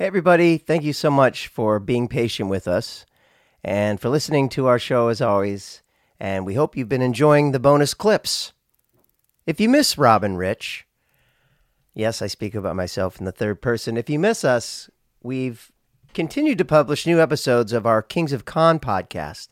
Hey, everybody. Thank you so much for being patient with us and for listening to our show as always. And we hope you've been enjoying the bonus clips. If you miss Rob and Rich, yes, I speak about myself in the third person. If you miss us, we've continued to publish new episodes of our Kings of Con podcast.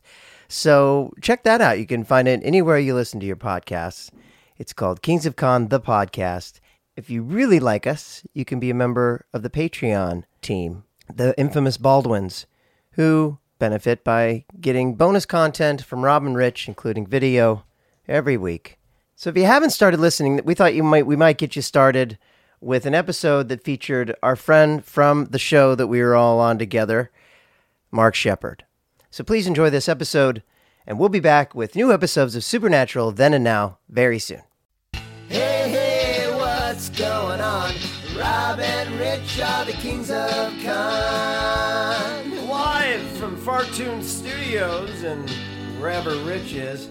So check that out. You can find it anywhere you listen to your podcasts. It's called Kings of Con, the podcast. If you really like us, you can be a member of the Patreon team, the infamous Baldwins, who benefit by getting bonus content from Rob and Rich, including video, every week. So if you haven't started listening, we thought you might we might get you started with an episode that featured our friend from the show that we were all on together, Mark Sheppard. So please enjoy this episode, and we'll be back with new episodes of Supernatural then and now very soon. Hey, hey, what's going on? Rob and Rich are the kings of con. Live from Fartoon Studios and wherever Rich is,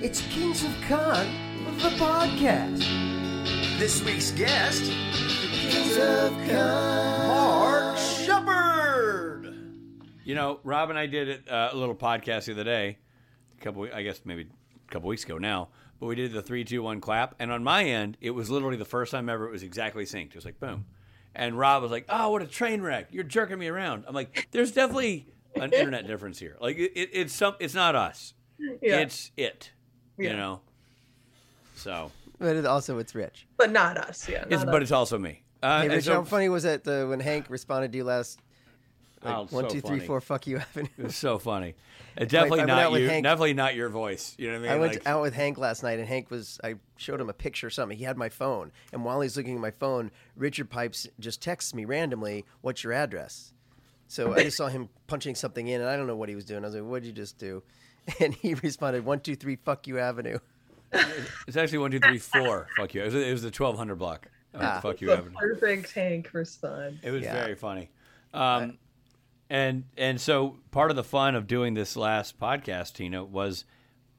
it's Kings of Con, the podcast. This week's guest, Kings of con. Mark Sheppard. You know, Rob and I did uh, a little podcast the other day, a couple, I guess maybe a couple weeks ago now. But we did the three, two, one clap, and on my end, it was literally the first time ever it was exactly synced. It was like boom, and Rob was like, "Oh, what a train wreck! You're jerking me around." I'm like, "There's definitely an internet difference here. Like it, it, it's some, it's not us. Yeah. It's it. You know. So, But it also, it's Rich. but not us. Yeah, it's, not but it's also me. Uh, Hey, Rich, so- how funny was it uh, when Hank responded to you last? Like, Oh, one, so two, three, four, fuck you, Avenue. It was so funny. It's definitely I went not with you. Hank- Definitely not your voice. You know what I mean? I went Like- out with Hank last night, and Hank was. I showed him a picture of something. He had my phone, and while he's looking at my phone, Richard Pipes just texts me randomly, "What's your address?" So I just saw him punching something in, and I don't know what he was doing. I was like, "What'd you just do?" And he responded, "One, two, three, fuck you, Avenue." It's actually one, two, three, four. Fuck you. It was, it was the twelve hundred block. Ah. fuck you, the Evan. perfect Hank response. It was Yeah. very funny. Um, and and so part of the fun of doing this last podcast, Tina, was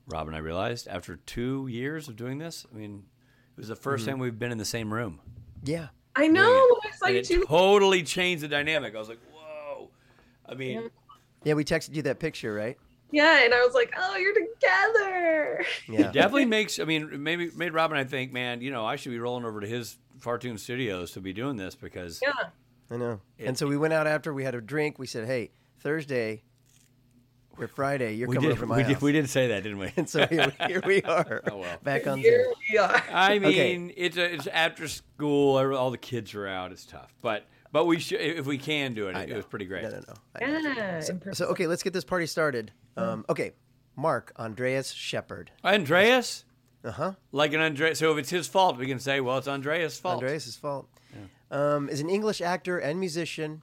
Rob and I realized after two years of doing this. I mean, it was the 1st mm-hmm. time we've been in the same room. Yeah, I know. I saw And you it too. totally changed the dynamic. I was like, whoa. I mean, yeah. We texted you that picture, right? Yeah, and I was like, oh, you're together. Yeah. It definitely makes. I mean, maybe made Rob and I think, man, you know, I should be rolling over to his cartoon Studios to be doing this because Yeah. I know. It- and so we went out after we had a drink. We said, "Hey, Thursday or Friday, you're we coming did, over to my we house." did we did say that, didn't we? And so here, here we are, Oh, well. back on Zoom. Here we are. I mean, Okay. it's a, it's after school. All the kids are out. It's tough, but but we should if we can do it. It, was pretty great. No, no, no. I know. Yeah. So, so, okay, let's get this party started. Um, okay, Mark Andreas Shepard. Andreas, Uh huh. like an Andreas. So if it's his fault, we can say, well, it's Andreas' fault. Andreas' fault. Um, is an English actor and musician,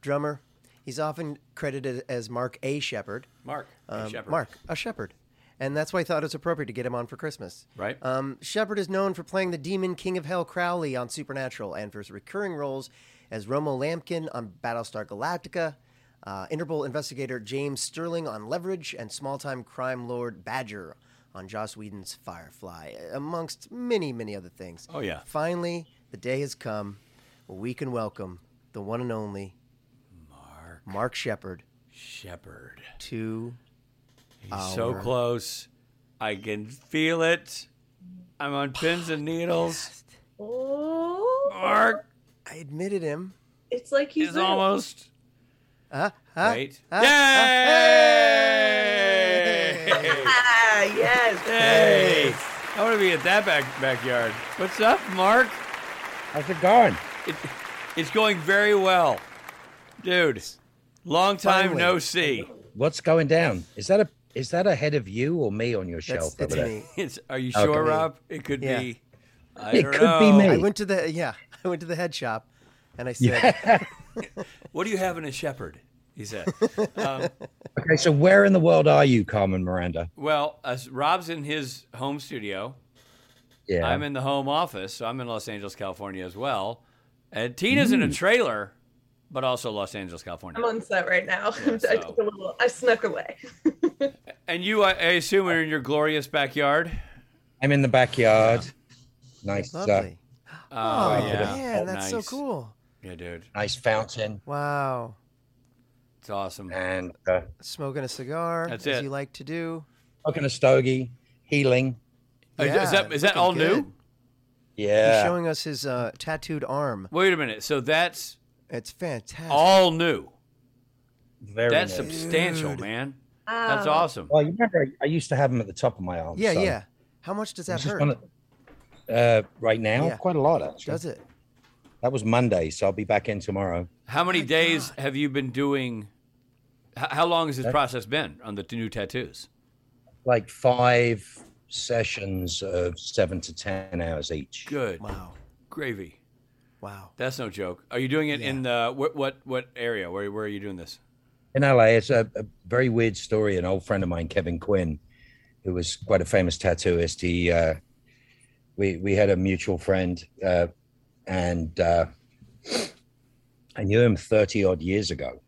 drummer. He's often credited as Mark A. Sheppard. Mark, Um, Sheppard. Mark, a shepherd. And that's why I thought it was appropriate to get him on for Christmas. Right. Um, Sheppard is known for playing the demon king of hell Crowley on Supernatural and for his recurring roles as Romo Lampkin on Battlestar Galactica, uh, Interpol investigator James Sterling on Leverage, and small time crime lord Badger on Joss Whedon's Firefly, amongst many, many other things. Oh, yeah. Finally, the day has come where we can welcome the one and only Mark Mark Sheppard Sheppard. to He's so close. I can feel it. I'm on pins and needles. Oh, Mark I admitted him. it's like he's almost Huh? Huh? right. Huh? Yay! Ah, yes. Hey, I want to be at that back backyard. What's up, Mark? How's it going? It, it's going very well, dude. Long time Finally. no see. What's going down? Is that a is that ahead of you or me on your shelf that's over there? me. It's. Are you Okay. sure, Rob? It could Yeah. be. I It don't could be me. I went to the yeah, I went to the head shop, and I said, Yeah. What do you have in a shepherd? He said. um, okay, so where in the world are you, Carmen Miranda? well, as Rob's in his home studio. Yeah. I'm in the home office, so I'm in Los Angeles, California as well. And Tina's in a trailer, but also Los Angeles, California. I'm on set right now. Yeah, I took a little. I snuck away. And you, I, I assume, are in your glorious backyard. I'm in the backyard. Nice. Uh, "Lovely." Oh, Oh, yeah. man, that's Nice. so cool. Yeah, dude. nice fountain, Wow. It's awesome. and uh, Smoking a cigar, That's as it. you like to do. smoking a stogie, healing. Uh, is that- is that looking all new? Good. He's showing us his uh, tattooed arm. Wait a minute. So that's It's fantastic. all new. Very That's nice. substantial, man. That's Wow. awesome. Well, you remember I used to have them at the top of my arm. yeah, so yeah. How much does that it's just hurt? one of- uh, right now, Yeah. quite a lot actually. Does it? That was Monday, so I'll be back in tomorrow. How many days have you been doing? h- How long has this process been on the t- new tattoos? Like five sessions of seven to ten hours each. Good. Wow. Gravy. Wow. That's no joke. Are you doing it in the what what what area? Where where are you doing this? In LA, it's a, a very weird story. An old friend of mine, Kevin Quinn, who was quite a famous tattooist, he uh, we we had a mutual friend, uh, and uh, I knew him thirty odd years ago.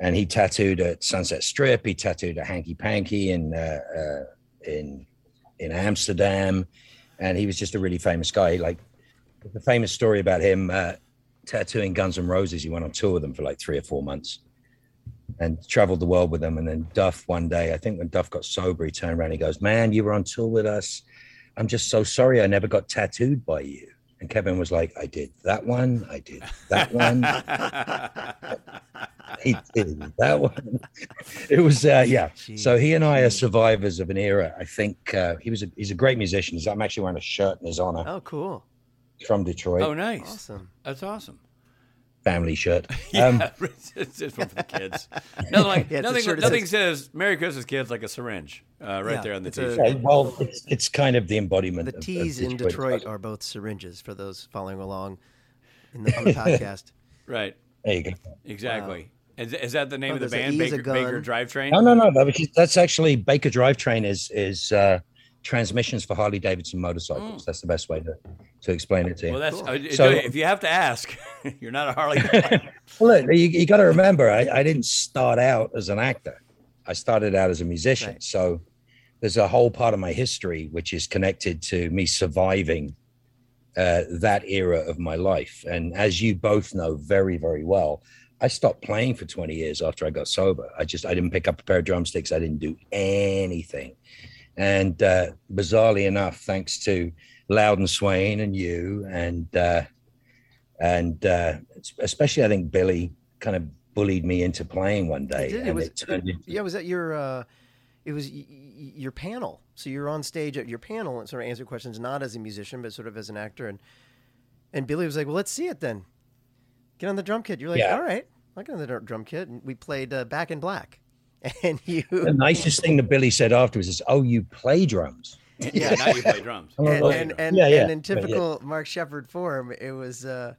And he tattooed at Sunset Strip. He tattooed at Hanky Panky in uh, uh, in in Amsterdam, and he was just a really famous guy. Like the famous story about him uh, tattooing Guns N' Roses. He went on tour with them for like three or four months and traveled the world with them. And then Duff one day, I think when Duff got sober, he turned around. He goes, "Man, you were on tour with us. I'm just so sorry I never got tattooed by you." And Kevin was like, "I did that one. I did that one. he did that one." It was, uh, yeah. So he and I are survivors of an era. I think uh, he was. A, he's a great musician. I'm actually wearing a shirt in his honor Oh, cool. from Detroit, oh, nice. Awesome. That's awesome. family shirt. Yeah, Um, it's just one for the kids. Nothing like Yeah, nothing. Nothing says "Merry Christmas, kids" like a syringe uh, right Yeah, there on the it's a- t-shirt. yeah, well, it's, it's kind of the embodiment. The of- of T's in Detroit. Detroit are both syringes for those following along in the, the podcast. Right. There you go. Exactly. Is, is that the name Oh, of the band? Is a Baker, Baker. Drivetrain. No, no, no. That's actually Baker Drivetrain is is uh, transmissions for Harley Davidson motorcycles. That's the best way to, to explain it to you. Well, that's Cool. uh, So- if you have to ask, you're not a Harley. Well, look, you, you got to remember, I, I didn't start out as an actor. I started out as a musician. Right. So there's a whole part of my history which is connected to me surviving uh, that era of my life. And as you both know very, very well, I stopped playing for 20 years after I got sober. I just I didn't pick up a pair of drumsticks. I didn't do anything. And uh, bizarrely enough, thanks to Louden Swain and you and uh, and uh, especially I think Billy kind of bullied me into playing one day, It. It was it turned into yeah. Was that your? Uh, it was y- y- your panel. So you're on stage at your panel and sort of answer questions, not as a musician, but sort of as an actor. And and Billy was like, "Well, let's see it then. Get on the drum kit." You're like, Yeah. "All right, I'll get on the drum kit." And we played uh, Back in Black, and you the nicest thing that Billy said afterwards is, "Oh, you play drums." yeah, now you play drums. Oh, and, and, and, yeah, yeah, and in yeah, yeah. typical Mark Sheppard form, it was uh,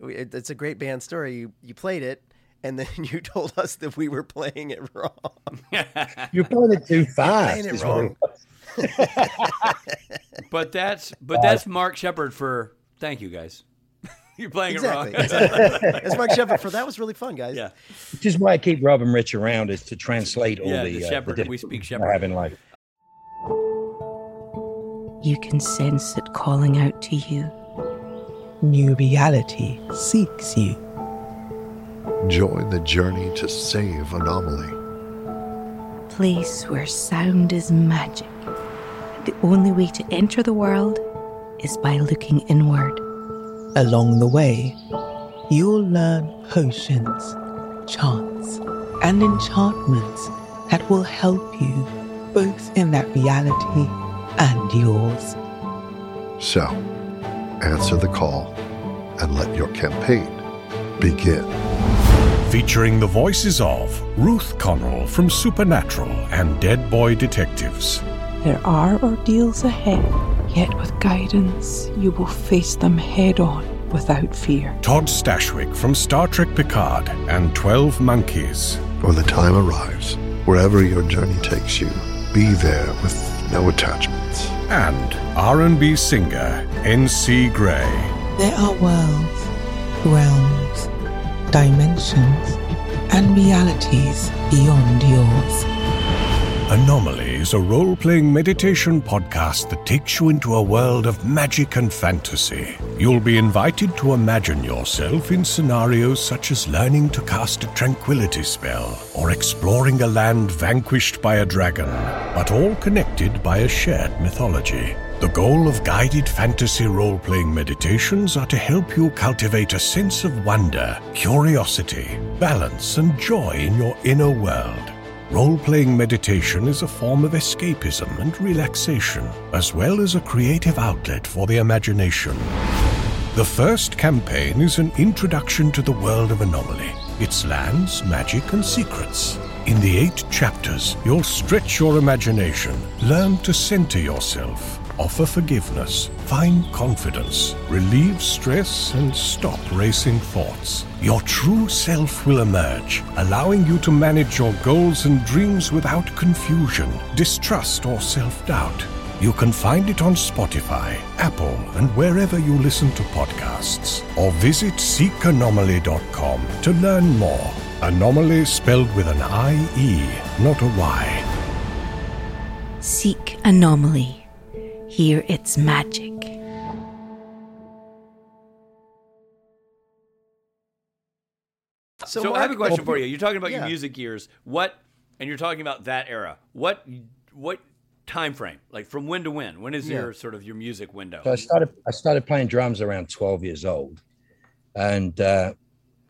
it, it's a great band story. You you played it, and then you told us that we were playing it wrong. You're playing it too fast. playing it is what wrong. But that's but that's Mark Sheppard for thank you guys. You're playing exactly. it wrong. exactly. That's Mark Sheppard for that was really fun, guys. yeah. Which is why I keep Rob and Rich around is to translate all Yeah, the, the uh, the We speak different shepherd. I have in life. You can sense it calling out to you. New reality seeks you. Join the journey to save Anomalie. Place where sound is magic. The only way to enter the world is by looking inward. Along the way, you'll learn potions, chants, and enchantments that will help you both in that reality and yours. So, answer the call and let your campaign begin. Featuring the voices of Ruth Connell from Supernatural and Dead Boy Detectives, There are ordeals ahead, yet with guidance, you will face them head on without fear. Todd Stashwick from Star Trek Picard and 12 Monkeys, When the time arrives, wherever your journey takes you, be there with no attachments. and R&B singer NC Gray. There are worlds, realms, dimensions, and realities beyond yours. Anomalie is a role playing meditation podcast that takes you into a world of magic and fantasy. You'll be invited to imagine yourself in scenarios such as learning to cast a tranquility spell or exploring a land vanquished by a dragon, but all connected by a shared mythology. The goal of guided fantasy role playing meditations are to help you cultivate a sense of wonder, curiosity, balance, and joy in your inner world. Role playing meditation is a form of escapism and relaxation, as well as a creative outlet for the imagination. The first campaign is an introduction to the world of Anomalie, its lands, magic, and secrets. In the eight chapters, you'll stretch your imagination, learn to center yourself, offer forgiveness, find confidence, relieve stress, and stop racing thoughts. Your true self will emerge, allowing you to manage your goals and dreams without confusion, distrust, or self doubt. You can find it on Spotify, Apple, and wherever you listen to podcasts. Or visit seekanomalie.com to learn more. Anomalie spelled with an I-E, not a Y. Seek Anomalie. Hear its magic. So, So I have a question for you. You're talking about yeah. your music years. What, and you're talking about that era. What, what time frame? Like from when to when? When is Yeah. your sort of your music window? So I started I started playing drums around 12 years old, and uh,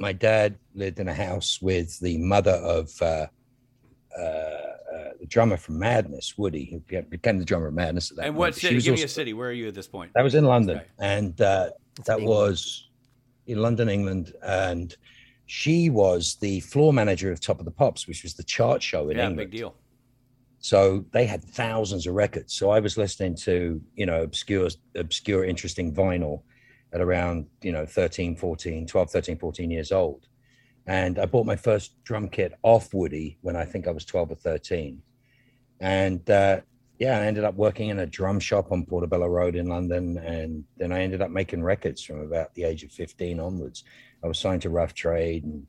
my dad lived in a house with the mother of uh, uh, the drummer from Madness, Woody, who became the drummer of Madness at that and point. what She city? was Give me a city. Where are you at this point? That was in London, Okay. and uh, that England. was in London, England, and she was the floor manager of Top of the Pops, which was the chart show in Yeah, England. big deal. So they had thousands of records. So I was listening to, you know, obscure, obscure, interesting vinyl at around, you know, 13, 14, 12, 13, 14 years old. And I bought my first drum kit off Woody when I think I was 12 or 13. And uh, yeah, I ended up working in a drum shop on Portobello Road in London. And then I ended up making records from about the age of 15 onwards. I was signed to Rough Trade and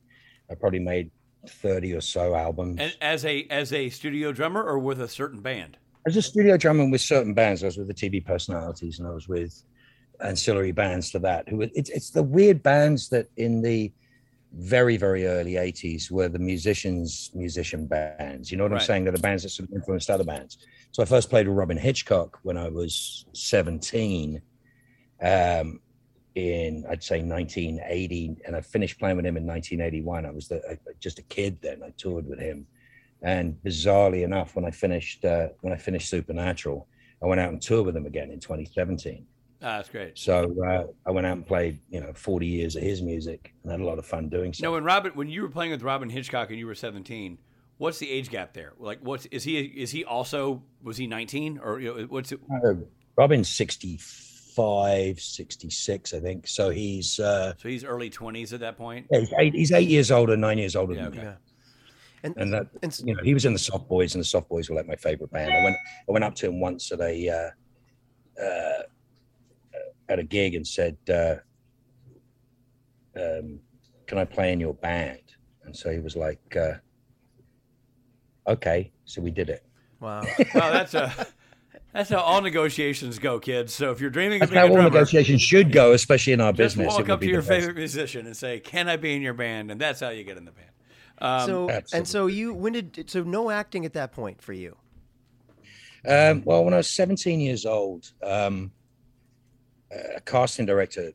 I probably made 30 or so albums. And as a as a studio drummer or with a certain band? I was a studio drummer with certain bands. I was with the TV personalities, and I was with ancillary bands to that. Who it's it's the weird bands that in the very very early '80s were the musicians musician bands. You know what Right. I'm saying? They're the bands that sort of influenced other bands. So I first played with Robyn Hitchcock when I was 17. Um, in I'd say 1980, and I finished playing with him in 1981. I was the, I, just a kid then. I toured with him, and bizarrely enough, when I finished uh, when I finished Supernatural, I went out and toured with him again in 2017. Ah, that's great. So uh, I went out and played, you know, 40 years of his music, and had a lot of fun doing so. No, when Robyn, when you were playing with Robyn Hitchcock and you were 17, what's the age gap there? Like, what's is he? Is he also was he 19 or you know, what's it? Uh, Robyn's 65, 66, I think. So he's uh, So he's early 20s at that point. yeah, he's eight, he's eight years older, nine years older Yeah, than me. Yeah. And, and that and you know he was in the soft boys and the soft boys were like my favorite band i went i went up to him once at a uh, uh at a gig and said uh um can i play in your band and so he was like uh okay so we did it wow. Well, that's a that's how all negotiations go, kids. So if you're dreaming that's of being how a all negotiations should go especially in our just business It walk would up to the your best. favorite musician and say, "Can I be in your band?" And that's how you get in the band. Um, so and so you when did so no acting at that point for you? Um, well, when I was 17 years old, um, a casting director,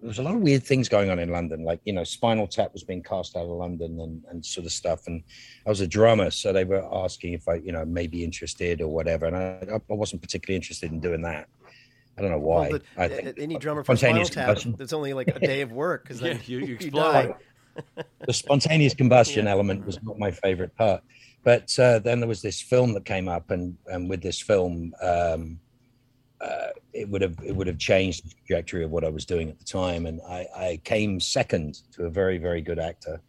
there was a lot of weird things going on in London. Like, you know, Spinal Tap was being cast out of London and, and sort of stuff. And I was a drummer. So they were asking if I, you know, may be interested or whatever. And I, I wasn't particularly interested in doing that. I don't know why. Well, the- I a- think any drummer for Spinal spontaneous Tap, combustion. it's only like a day of work because then you- you you explode. die. the spontaneous combustion element was not my favorite part. But uh, then there was this film that came up, and and with this film, um, uh, it would have it would have changed the trajectory of what I was doing at the time. And I, I came second to a very very good actor,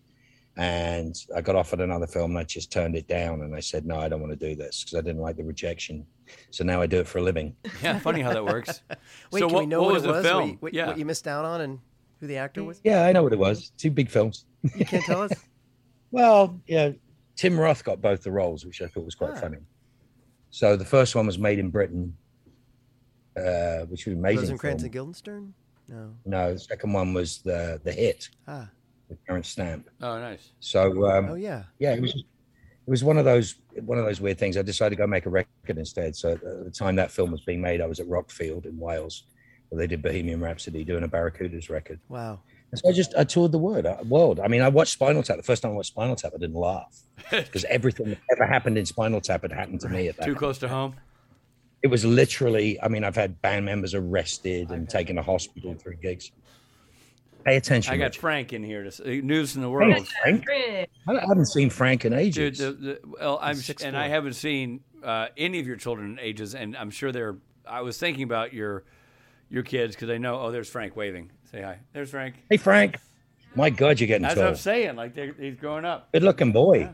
and I got offered another film, and I just turned it down. And I said, no, I don't want to do this because I didn't like the rejection. So now I do it for a living. yeah, funny how that works. Wait, so can what, we know what what, was it the was? film? What, you, what, yeah, what you missed out on and who the actor was? Yeah, I know what it was. Two big films. You can't tell us. Well, yeah, Tim Roth got both the roles, which I thought was quite Ah. funny. So the first one was made in Britain, uh, which was amazing. Rosencrantz film. and Guildenstern? No. No, the second one was the the hit, Ah. the Terence Stamp. Oh, nice. So um, Oh yeah. yeah, it was it was one of those one of those weird things. I decided to go make a record instead. So at the time that film was being made, I was at Rockfield in Wales, where they did Bohemian Rhapsody, doing a Barracudas record. Wow. And so I just I toured the word, uh, world. I mean, I watched Spinal Tap. The first time I watched Spinal Tap, I didn't laugh because everything that ever happened in Spinal Tap had happened to me at that. Too close to home. It was literally. I mean, I've had band members arrested and taken to hospital through gigs. Pay attention. I got Rich. Frank in here to news in the world. Frank? I haven't seen Frank in ages. Dude, the, the, well, I'm Six and four. I haven't seen uh, any of your children in ages, and I'm sure they're. I was thinking about your your kids because I know. Oh, there's Frank waving. Say hi. There's Frank. Hey, Frank. My God, you're getting That's tall. what I'm saying. Like he's growing up. Good looking boy.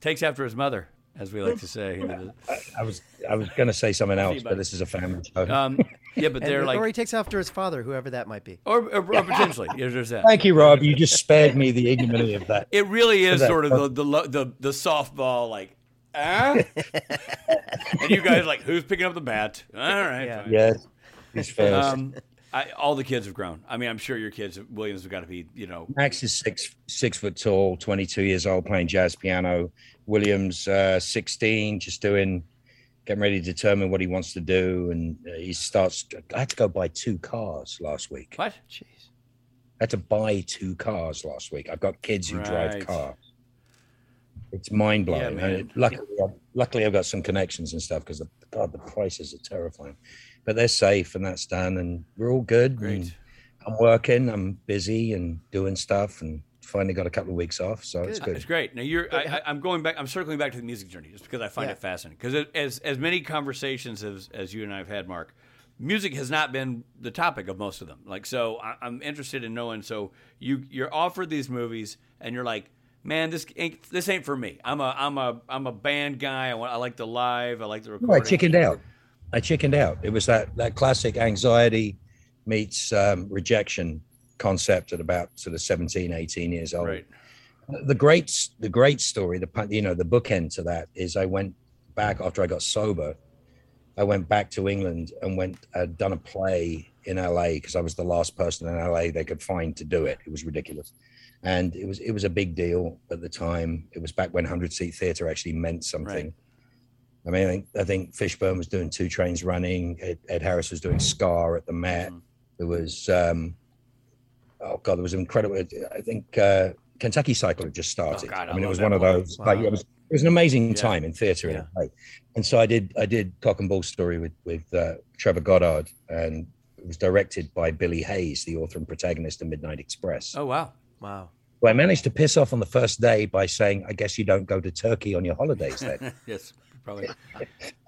Takes after his mother, as we like to say. I was I was going to say something else, but this is a family show. Um, yeah, but they're or like, or he takes after his father, whoever that might be. or, or, or potentially, yeah, there's that. Thank you, Rob. You just spared me the ignominy of that. It really is sort of the the the, the softball, like, ah, and you guys like, who's picking up the bat? All right, Yeah. Yes, he's first. Um, I, all the kids have grown. I mean, I'm sure your kids, Williams, have got to be, you know, Max is six six foot tall, 22 years old, playing jazz piano. Williams, uh, 16, just doing, getting ready to determine what he wants to do. And uh, he starts. I had to go buy two cars last week. what? Jeez. I had to buy two cars last week. I've got kids who Right. drive cars. It's mind blowing. Yeah, and man. luckily, luckily, I've got some connections and stuff because God, the prices are terrifying. But they're safe and that's done, and we're all good. Great. and I'm working. I'm busy and doing stuff, and finally got a couple of weeks off, so it's good. It's great. Now you're. I, I, I'm going back. I'm circling back to the music journey just because I find Yeah. it fascinating. Because as as many conversations as as you and I have had, Mark, music has not been the topic of most of them. Like so, I, I'm interested in knowing. So you you're offered these movies, and you're like, man, this ain't this ain't for me. I'm a I'm a I'm a band guy. I want I like the live. I like the No, recording. I chickened out. I chickened out. It was that that classic anxiety meets um, rejection concept at about sort of 17, 18 years old. Right. The great the great story, the you know the bookend to that is I went back after I got sober. I went back to England and went had done a play in LA because I was the last person in LA they could find to do it. It was ridiculous, and it was it was a big deal at the time. It was back when hundred seat theater actually meant something. I mean, I think, I think Fishburne was doing Two Trains Running. Ed, Ed Harris was doing Scar at the Met. There was, um, oh god, there was an incredible. I think uh, Kentucky Cycle had just started. Oh, God, I I mean, it was one of those. Like, it was it was an amazing Yeah. time in theater Yeah. way. And so I did I did Cock and Bull Story with with uh, Trevor Goddard, and it was directed by Billy Hayes, the author and protagonist of Midnight Express. Oh wow. Wow. Who I managed to piss off on the first day by saying, "I guess you don't go to Turkey on your holidays then." yes. Probably.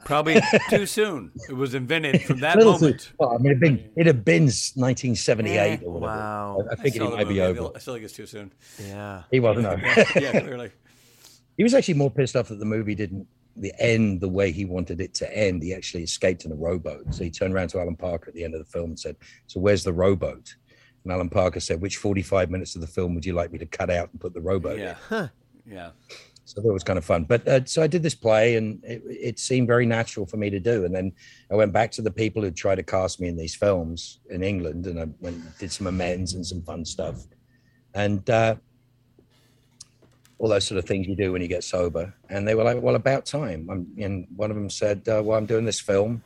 Probably too soon. It was invented from that moment. well, I mean, it'd been it had been 1978 eh, or whatever. Wow. I, I figured saw it the might be over. I still think it's too soon. Yeah. He wasn't. no. yeah, clearly. he was actually more pissed off that the movie didn't the end the way he wanted it to end. He actually escaped in a rowboat. So he turned around to Alan Parker at the end of the film and said, "So where's the rowboat?" And Alan Parker said, "Which 45 minutes of the film would you like me to cut out and put the rowboat Yeah. in?" Yeah. So that was kind of fun. But uh, so I did this play, and it, it seemed very natural for me to do. And then I went back to the people who tried to cast me in these films in England, and I went did some amends and some fun stuff, and uh, all those sort of things you do when you get sober. And they were like, "Well, about time." I'm, and one of them said, uh, "Well, I'm doing this film,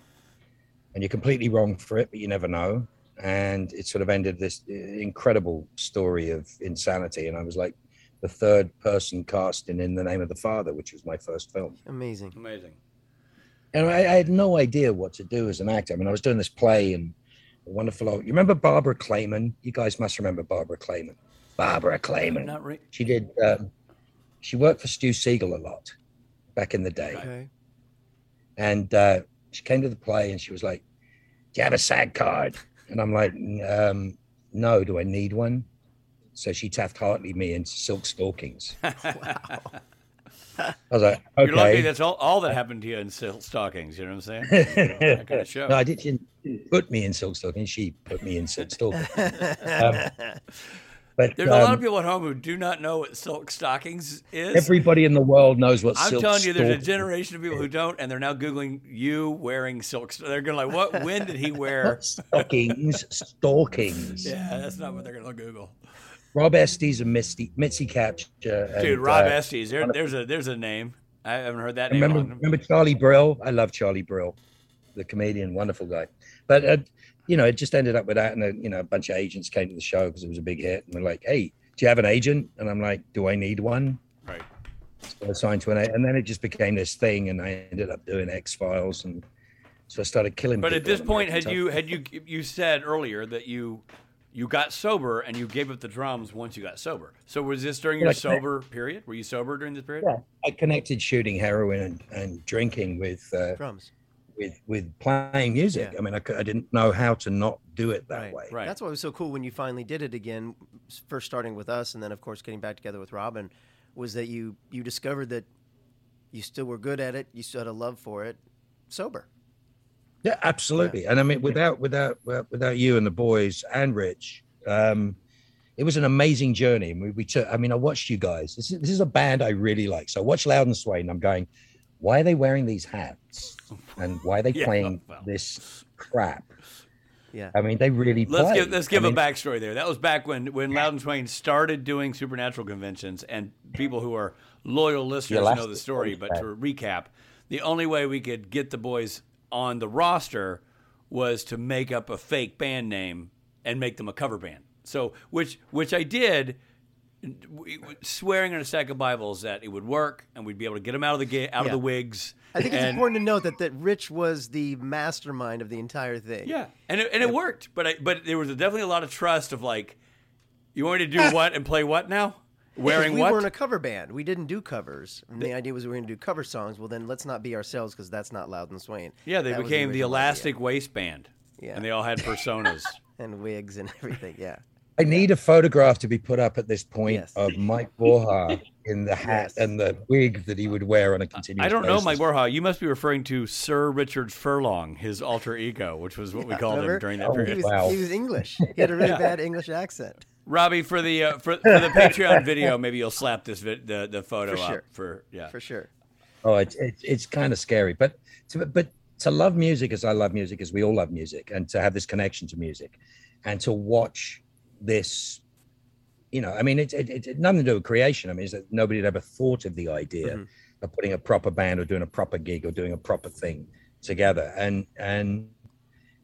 and you're completely wrong for it, but you never know." And it sort of ended this uh, incredible story of insanity. And I was like, the third person casting in In the Name of the Father, which was my first film. Amazing. Amazing. And I, I had no idea what to do as an actor. I mean, I was doing this play and a wonderful. You remember Barbara Claman? You guys must remember Barbara Claman. Barbara Claman. Not re- She did. Um, she worked for Stu Segall a lot back in the day, Okay. and uh, she came to the play and she was like, "Do you have a SAG card?" And I'm like, um, "No. Do I need one?" So she Taft Hartley me into Silk Stalkings. Wow. I was like, "Okay." You're lucky that's all, all that happened to you in Silk Stalkings. You know what I'm saying? that kind of show. no, I didn't put me in Silk Stalkings. She put me in Silk Stalkings. um, But There's a lot um, of people at home who do not know what Silk Stalkings is. everybody in the world knows what Silk Stalkings. I'm telling you, there's a generation of people who don't, and they're now googling you wearing silk. They're gonna like, what? When did he wear? stockings? stockings. Yeah, that's not what they're gonna Google. Rob Estes and Misty, Mitzi Kapture. and, Dude, Rob uh, Estes. There, there's a there's a name. I haven't heard that I name. remember, remember Charlie Brill? I love Charlie Brill, the comedian, wonderful guy. But uh, you know, it just ended up with that, and uh, you know, a bunch of agents came to the show because it was a big hit, and they're like, "Hey, do you have an agent?" And I'm like, "Do I need one?" Right. So I signed to an and then it just became this thing, and I ended up doing X Files, and so I started killing. But at this point, had you had you you said earlier that you you got sober and you gave up the drums once you got sober. So was this during your sober period? Were you sober during this period? Yeah, I connected shooting heroin and, and drinking with uh, Drums. with with playing music. I mean, I, I didn't know how to not do it that way. Right. That's why it was so cool when you finally did it again. First starting with us, and then of course getting back together with Robyn, was that you you discovered that you still were good at it. You still had a love for it, sober. Yeah, absolutely. And I mean, without without well, without you and the boys and Rich, um, it was an amazing journey. And we, we took. I mean, I watched you guys. This is, this is a band I really like. So I watched Louden Swain. I'm going, why are they wearing these hats? And why are they Yeah, playing this crap? Yeah. I mean, they really Let's play. give let's give I mean, a backstory there. That was back when when Louden Swain started doing supernatural conventions, and people who are loyal listeners know the story. But to recap, the only way we could get the boys on the roster was to make up a fake band name and make them a cover band. So which which I did. Swearing on a stack of Bibles that it would work and we'd be able to get them out of the ga- out Yeah. of the wigs. I think it's and- important to note that that Rich was the mastermind of the entire thing. Yeah, and it, and it worked, but I, but there was definitely a lot of trust of like, you want me to do what and play what now? Wearing we what? We weren't a cover band. We didn't do covers. And the idea was we were going to do cover songs. Well, then let's not be ourselves because that's not Louden Swain. yeah, they That became the, original idea. Elastic Waistband. Yeah. and they all had personas. and wigs and everything. Yeah. I need a photograph to be put up at this point of Mike Borja in the hat and the wig that he would wear on a continuous I don't know, basis. Mike Borja. You must be referring to Sir Richard Furlong, his alter ego, which was what we called Remember? him during that Oh, period. He was, oh, he was English. He had a really Yeah. bad English accent. Robbie, for the uh, for, for the Patreon video, maybe you'll slap this vi- the the photo For up sure. for yeah For sure. Oh, it's it's, it's kind of scary, but to, but to love music as I love music, as we all love music, and to have this connection to music, and to watch this, you know, I mean, it's it, it, it nothing to do with creation. I mean, it's that nobody had ever thought of the idea of putting a proper band or doing a proper gig or doing a proper thing together, and and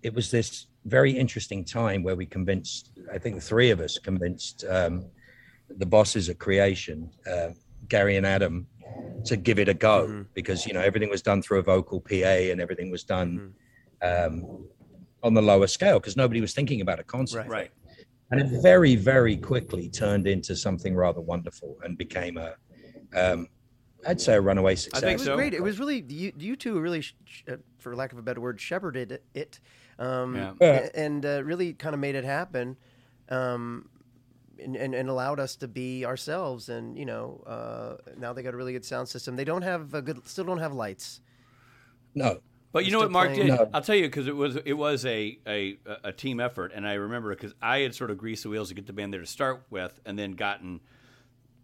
it was this very interesting time where we convinced, I think the three of us convinced um, the bosses at Creation, uh, Gary and Adam, to give it a go because you know everything was done through a vocal PA and everything was done um, on the lower scale because nobody was thinking about a concert. right. And it very, very quickly turned into something rather wonderful and became a, um, I'd say, a runaway success. I it was great. It was really you, you two really, sh- uh, for lack of a better word, shepherded it, it um, Yeah. a- and uh, really kind of made it happen, um, and, and, and allowed us to be ourselves. And you know, uh, now they got a really good sound system. They don't have a good, still don't have lights. No. But you They're know what Mark playing- did? No. I'll tell you because it was it was a, a a team effort, and I remember because I had sort of greased the wheels to get the band there to start with, and then gotten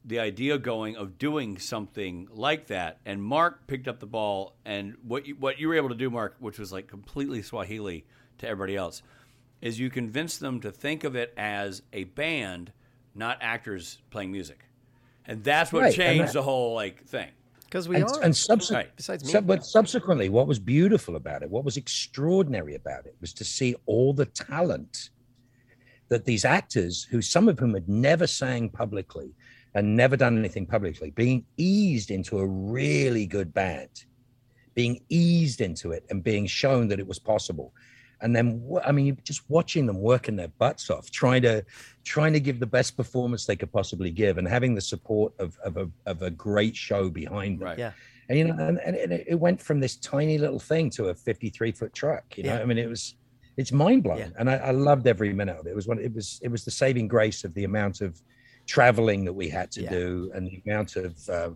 the idea going of doing something like that. And Mark picked up the ball, and what you, what you were able to do, Mark, which was like completely Swahili to everybody else, is you convince them to think of it as a band, not actors playing music, and that's what Right, changed that- the whole like thing. Because we and, are. and subse- Right. Besides me. sub- but subsequently, what was beautiful about it, what was extraordinary about it, was to see all the talent that these actors, who some of whom had never sang publicly and never done anything publicly, being eased into a really good band, being eased into it and being shown that it was possible. And then, I mean, just watching them working their butts off, trying to, trying to give the best performance they could possibly give, and having the support of of a, of a great show behind them. Right. Yeah. And you know, and, and it, it went from this tiny little thing to a 53 foot truck. You know, Yeah. I mean, it was, it's mind blowing, Yeah. and I, I loved every minute of it. It was one. It was it was the saving grace of the amount of traveling that we had to Yeah. do and the amount of uh,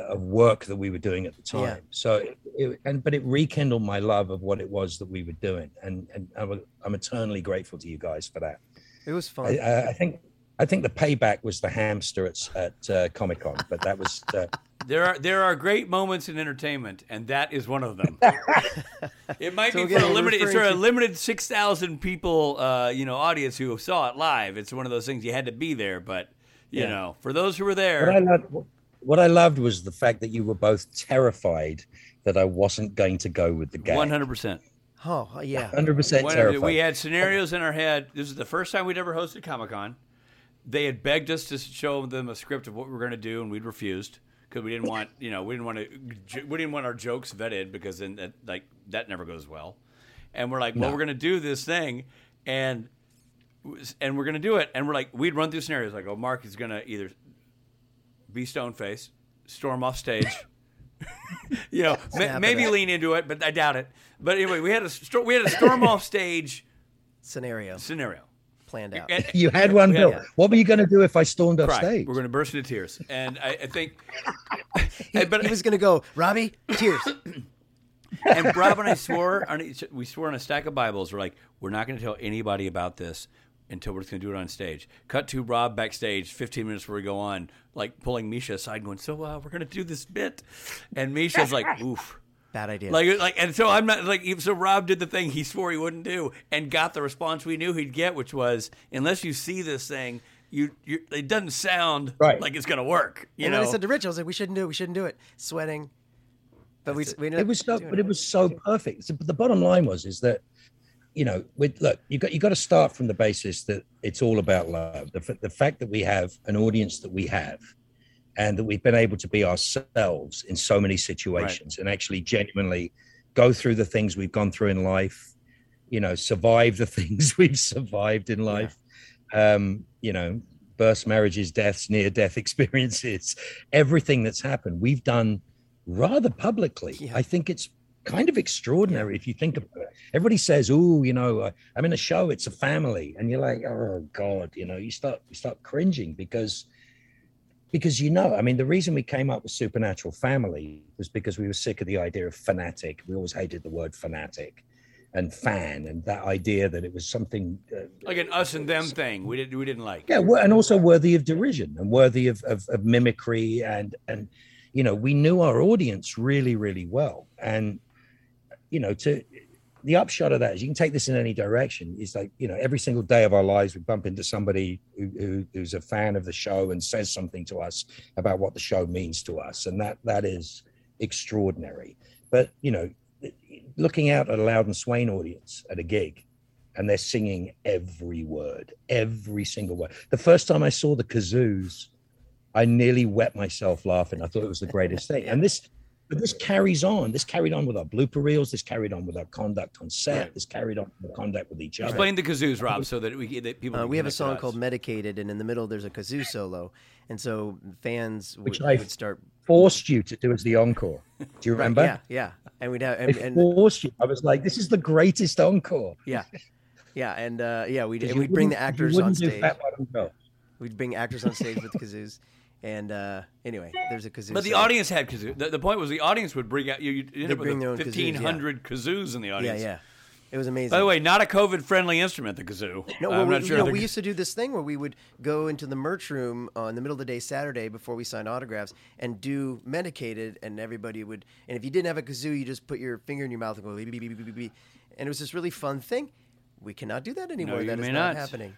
of work that we were doing at the time. Yeah. So, it, it, and but it rekindled my love of what it was that we were doing, and and I was, I'm eternally grateful to you guys for that. It was fun. I, I I think I think the payback was the hamster at at uh, Comic Con, but that was uh, There are there are great moments in entertainment, and that is one of them. it might So be again, for a limited. It's for a limited six thousand people, uh, you know, audience who saw it live. It's one of those things you had to be there, but you Yeah. know, for those who were what I there, loved. What I loved was the fact that you were both terrified that I wasn't going to go with the game. one hundred percent. Oh, yeah. Hundred percent terrified. We had scenarios in our head. This is the first time we'd ever hosted Comic Con. They had begged us to show them a script of what we were going to do, and we'd refused because we didn't want, you know, we didn't want to, we didn't want our jokes vetted because then that, like that never goes well. And we're like, well, No. we're going to do this thing, and and we're going to do it, and we're like, we'd run through scenarios like, oh, Mark is going to either be stone faced, storm off stage. you know, ma- maybe up. lean into it, but I doubt it. But anyway, we had a sto- we had a storm off stage Scenario scenario. planned out. And- you had one We had- built. What were you going to do if I stormed off cry. stage? We're going to burst into tears, and I, I think, He, but he was going to go, Robbie, tears. and Rob and I swore on each, we swore on a stack of Bibles. We're like, we're not going to tell anybody about this until we're just going to do it on stage. Cut to Rob backstage, 15 minutes before we go on, like pulling Misha aside, going, "So uh, we're going to do this bit," and Misha's like, "Oof." Bad idea. Like, like, and so I'm not like. So Rob did the thing he swore he wouldn't do, and got the response we knew he'd get, which was, "Unless you see this thing, you, you it doesn't sound Right. like it's going to work." You and know, then I said to Rich, I was like, we shouldn't do it. We shouldn't do it. Sweating. But we, we ended it was so, but it was so perfect. So, but the bottom line was is that, you know, with look, you got you got to start from the basis that it's all about love. The, f- the fact that we have an audience that we have, and that we've been able to be ourselves in so many situations, and actually genuinely go through the things we've gone through in life, you know, survive the things we've survived in life, um, you know, births, marriages, deaths, near death experiences, everything that's happened, we've done rather publicly. Yeah. I think it's kind of extraordinary if you think about it. Everybody says, "Oh, you know, uh, I'm in a show. It's a family," and you're like, "Oh God," you know, you start you start cringing because because you know, I mean, the reason we came up with Supernatural Family was because we were sick of the idea of fanatic. We always hated the word fanatic and fan and that idea that it was something uh, like an us and them thing. We didn't we didn't like. yeah, and also worthy of derision and worthy of, of, of mimicry and and you know we knew our audience really really well and you know to the upshot of that is you can take this in any direction it's like you know every single day of our lives we bump into somebody who, who who's a fan of the show and says something to us about what the show means to us and that that is extraordinary but you know looking out at a Louden Swain audience at a gig and they're singing every word, every single word. The first time I saw the kazoos, I nearly wet myself laughing. I thought it was the greatest thing. And this, but this carries on. This carried on with our blooper reels. This carried on with our conduct on set. Right. This carried on with conduct with each other. Explain the kazoos, Rob, so that we that people. Uh, can we have a song called Medicated, and in the middle there's a kazoo solo. And so fans would, Which I would start. Forced you to do as the encore. Do you Right, remember? yeah, yeah. And we'd have. And, and, forced you. I was like, this is the greatest encore. yeah. Yeah. And uh, yeah, we'd, 'Cause and we'd bring the wouldn't- you actors on wouldn't do stage. Fat Bottom Girl. We'd bring actors on stage with kazoos. And uh, anyway, there's a kazoo. But the audience had kazoo. The, the point was the audience would bring out you. You ended up bring with their own kazoos, yeah. fifteen hundred kazoos in the audience. yeah. yeah. It was amazing. By the way, not a COVID-friendly instrument, the kazoo. No, I'm well, not we, sure. you know, we used to do this thing where we would go into the merch room in the middle of the day Saturday before we signed autographs and do medicated, and everybody would. And if you didn't have a kazoo, you just put your finger in your mouth and go beep, beep, beep, beep, beep, beep. and it was this really fun thing. We cannot do that anymore. you That is not, not. happening.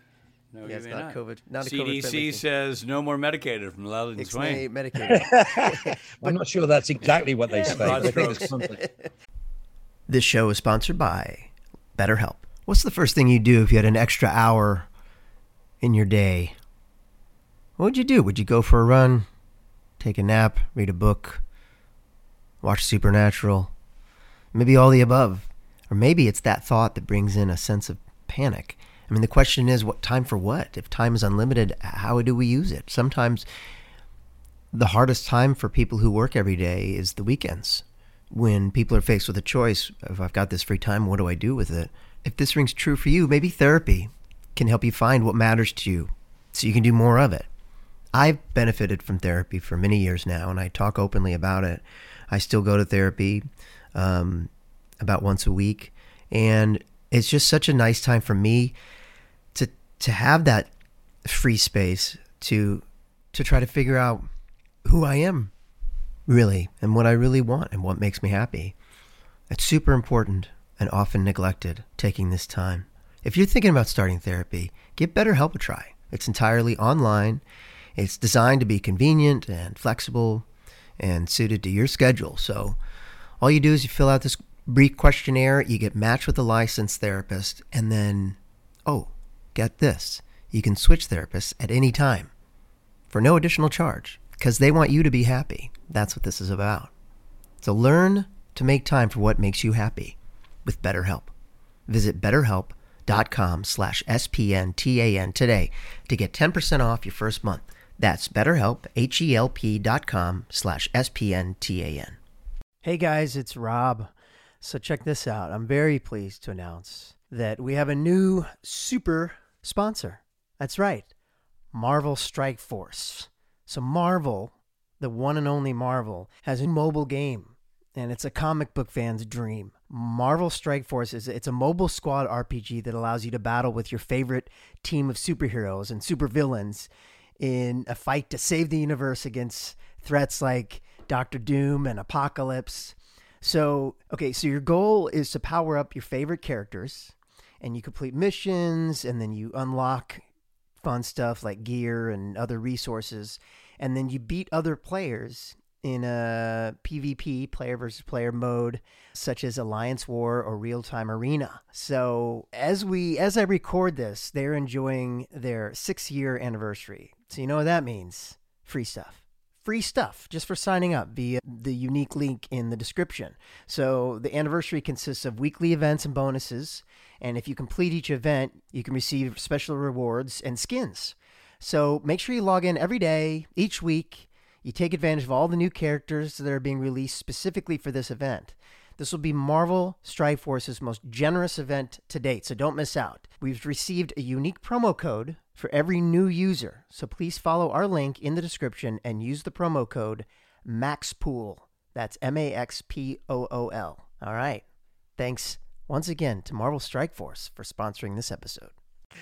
No, yeah, you it's may not COVID. Not a COVID CDC says no more medicated from Louden Ixnay Swain. medicated. I'm not sure that's exactly what they say. broad I think there's strokes. something- This show is sponsored by BetterHelp. What's the first thing you'd do if you had an extra hour in your day? What would you do? Would you go for a run, take a nap, read a book, watch Supernatural? Maybe all the above. Or maybe it's that thought that brings in a sense of panic. I mean, the question is, what time for what? If time is unlimited, how do we use it? Sometimes the hardest time for people who work every day is the weekends when people are faced with a choice of I've got this free time, what do I do with it? If this rings true for you, maybe therapy can help you find what matters to you so you can do more of it. I've benefited from therapy for many years now, and I talk openly about it. I still go to therapy um, about once a week, and it's just such a nice time for me to have that free space to to try to figure out who I am really and what I really want and what makes me happy. It's super important and often neglected taking this time. If you're thinking about starting therapy, give BetterHelp a try. It's entirely online. It's designed to be convenient and flexible and suited to your schedule. So all you do is you fill out this brief questionnaire, you get matched with a licensed therapist, and then, oh, get this, you can switch therapists at any time for no additional charge because they want you to be happy. That's what this is about. So learn to make time for what makes you happy with BetterHelp. Visit betterhelp.com slash SPNTAN today to get 10% off your first month. That's betterhelp, H-E-L-P dot com slash S-P-N-T-A-N. Hey guys, it's Rob. So check this out. I'm very pleased to announce that we have a new super sponsor. That's right, Marvel Strike Force. So Marvel, the one and only Marvel, has a mobile game, and it's a comic book fan's dream. Marvel Strike Force is it's a mobile squad RPG that allows you to battle with your favorite team of superheroes and supervillains in a fight to save the universe against threats like Doctor Doom and Apocalypse. So, okay, so your goal is to power up your favorite characters and you complete missions and then you unlock fun stuff like gear and other resources and then you beat other players in a PvP player versus player mode such as Alliance War or Real Time Arena. So, as we as I record this, they're enjoying their 6-year anniversary. So, you know what that means? Free stuff free stuff just for signing up via the unique link in the description. So the anniversary consists of weekly events and bonuses. And if you complete each event, you can receive special rewards and skins. So make sure you log in every day, each week. You take advantage of all the new characters that are being released specifically for this event. This will be Marvel Strike Force's most generous event to date, so don't miss out. We've received a unique promo code for every new user, so please follow our link in the description and use the promo code MAXPOOL. That's M A X P O O L. All right. Thanks once again to Marvel Strike Force for sponsoring this episode.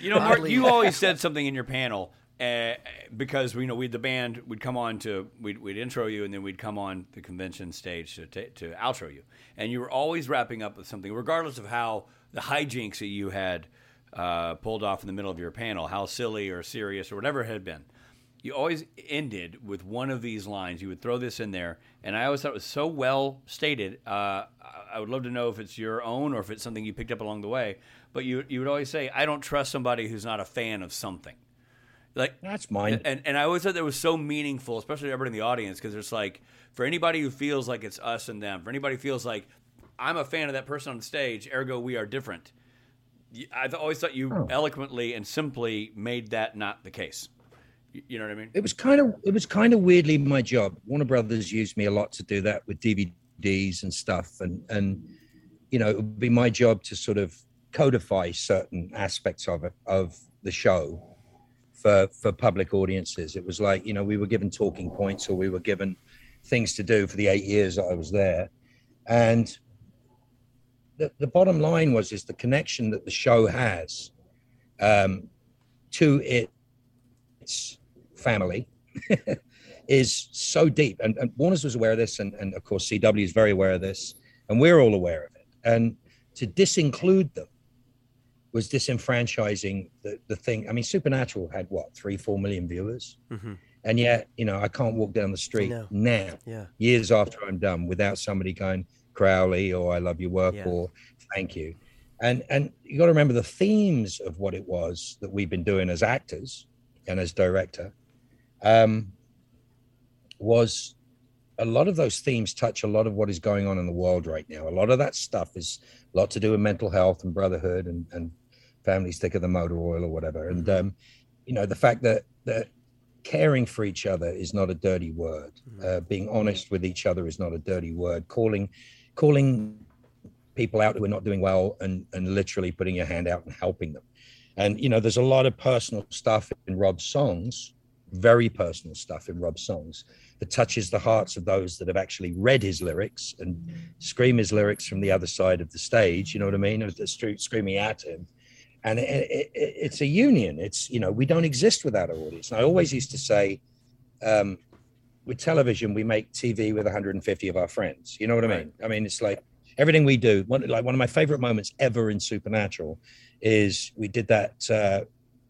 You know, Mark, you always said something in your panel uh, because you know we the band would come on to we'd, we'd intro you and then we'd come on the convention stage to, to, to outro you, and you were always wrapping up with something, regardless of how the hijinks that you had uh, pulled off in the middle of your panel, how silly or serious or whatever it had been. You always ended with one of these lines. You would throw this in there, and I always thought it was so well stated. Uh, I would love to know if it's your own or if it's something you picked up along the way. But you you would always say, "I don't trust somebody who's not a fan of something." Like that's mine. And and I always thought that was so meaningful, especially everybody in the audience, because it's like for anybody who feels like it's us and them, for anybody who feels like I'm a fan of that person on the stage, ergo we are different. I've always thought you oh. eloquently and simply made that not the case. You know what I mean? It was kind of it was kind of weirdly my job. Warner Brothers used me a lot to do that with DVDs and stuff, and and you know it would be my job to sort of codify certain aspects of it of the show for for public audiences. It was like you know we were given talking points or we were given things to do for the eight years that I was there, and the, the bottom line was is the connection that the show has um, to its family is so deep. And, and, Warner's was aware of this, and, and of course CW is very aware of this, and we're all aware of it. And to disinclude them was disenfranchising the, the thing. I mean, Supernatural had what three, four million viewers, mm-hmm. and yet you know I can't walk down the street no. now, yeah. years after I'm done, without somebody going, Crowley or I love your work yeah. or thank you. And and you got to remember the themes of what it was that we've been doing as actors and as director um, was a lot of those themes touch a lot of what is going on in the world right now. A lot of that stuff is a lot to do with mental health and brotherhood and, and families thicker the motor oil or whatever. And mm-hmm. um, you know the fact that that caring for each other is not a dirty word. Mm-hmm. Uh, being honest with each other is not a dirty word. Calling calling people out who are not doing well and and literally putting your hand out and helping them. And you know, there's a lot of personal stuff in Rob's songs, very personal stuff in Rob's songs that touches the hearts of those that have actually read his lyrics and scream his lyrics from the other side of the stage. You know what I mean? Street screaming at him. And it, it, it- it's a union. It's you know we don't exist without our audience. And I always used to say, um, with television, we make TV with 150 of our friends. You know what I mean? I mean, it's like everything we do. One like one of my favorite moments ever in Supernatural is we did that. Uh,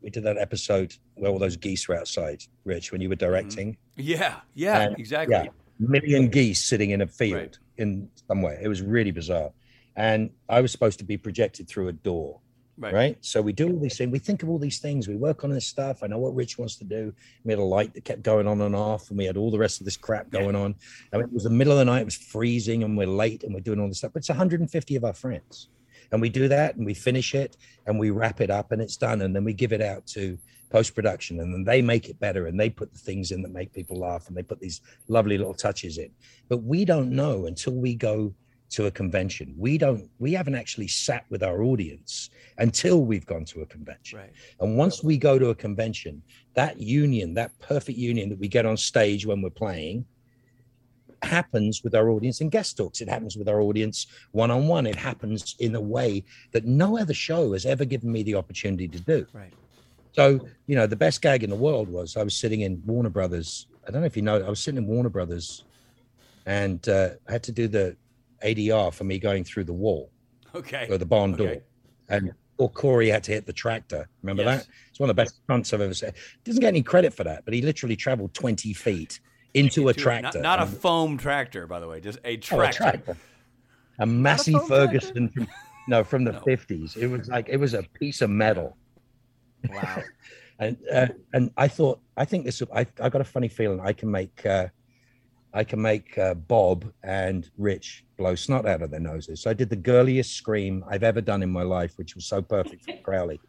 we did that episode where all those geese were outside, Rich, when you were directing. Yeah, yeah, And, exactly. yeah, million geese sitting in a field in somewhere. It was really bizarre. And I was supposed to be projected through a door. Right. Right. So we do all these things. We think of all these things. We work on this stuff. I know what Rich wants to do. We had a light that kept going on and off, and we had all the rest of this crap going on. I mean, it was the middle of the night. It was freezing, and we're late, and we're doing all this stuff. But it's 150 of our friends, and we do that, and we finish it, and we wrap it up, and it's done, and then we give it out to post production, and then they make it better, and they put the things in that make people laugh, and they put these lovely little touches in. But we don't know until we go to a convention. We don't. We haven't actually sat with our audience until we've gone to a convention. Right. And once we go to a convention, that union, that perfect union that we get on stage when we're playing, happens with our audience in guest talks. It happens with our audience one on one. It happens in a way that no other show has ever given me the opportunity to do. Right. So, you know, the best gag in the world was I was sitting in Warner Brothers. I don't know if you know, I was sitting in Warner Brothers and uh, I had to do the ADR for me going through the wall Okay. or the barn door. Okay. And or Corey had to hit the tractor. Remember Yes. that? It's one of the best stunts I've ever seen. Doesn't get any credit for that, but he literally traveled 20 feet into a tractor. Not, not a foam tractor, by the way, just a oh, a tractor. tractor. A Massey foam Ferguson from no from the 50s. It was like it was a piece of metal. Wow. and uh, and I thought I think this I I got a funny feeling I can make uh, I can make uh, Bob and Rich blow snot out of their noses. So I did the girliest scream I've ever done in my life, which was so perfect for Crowley,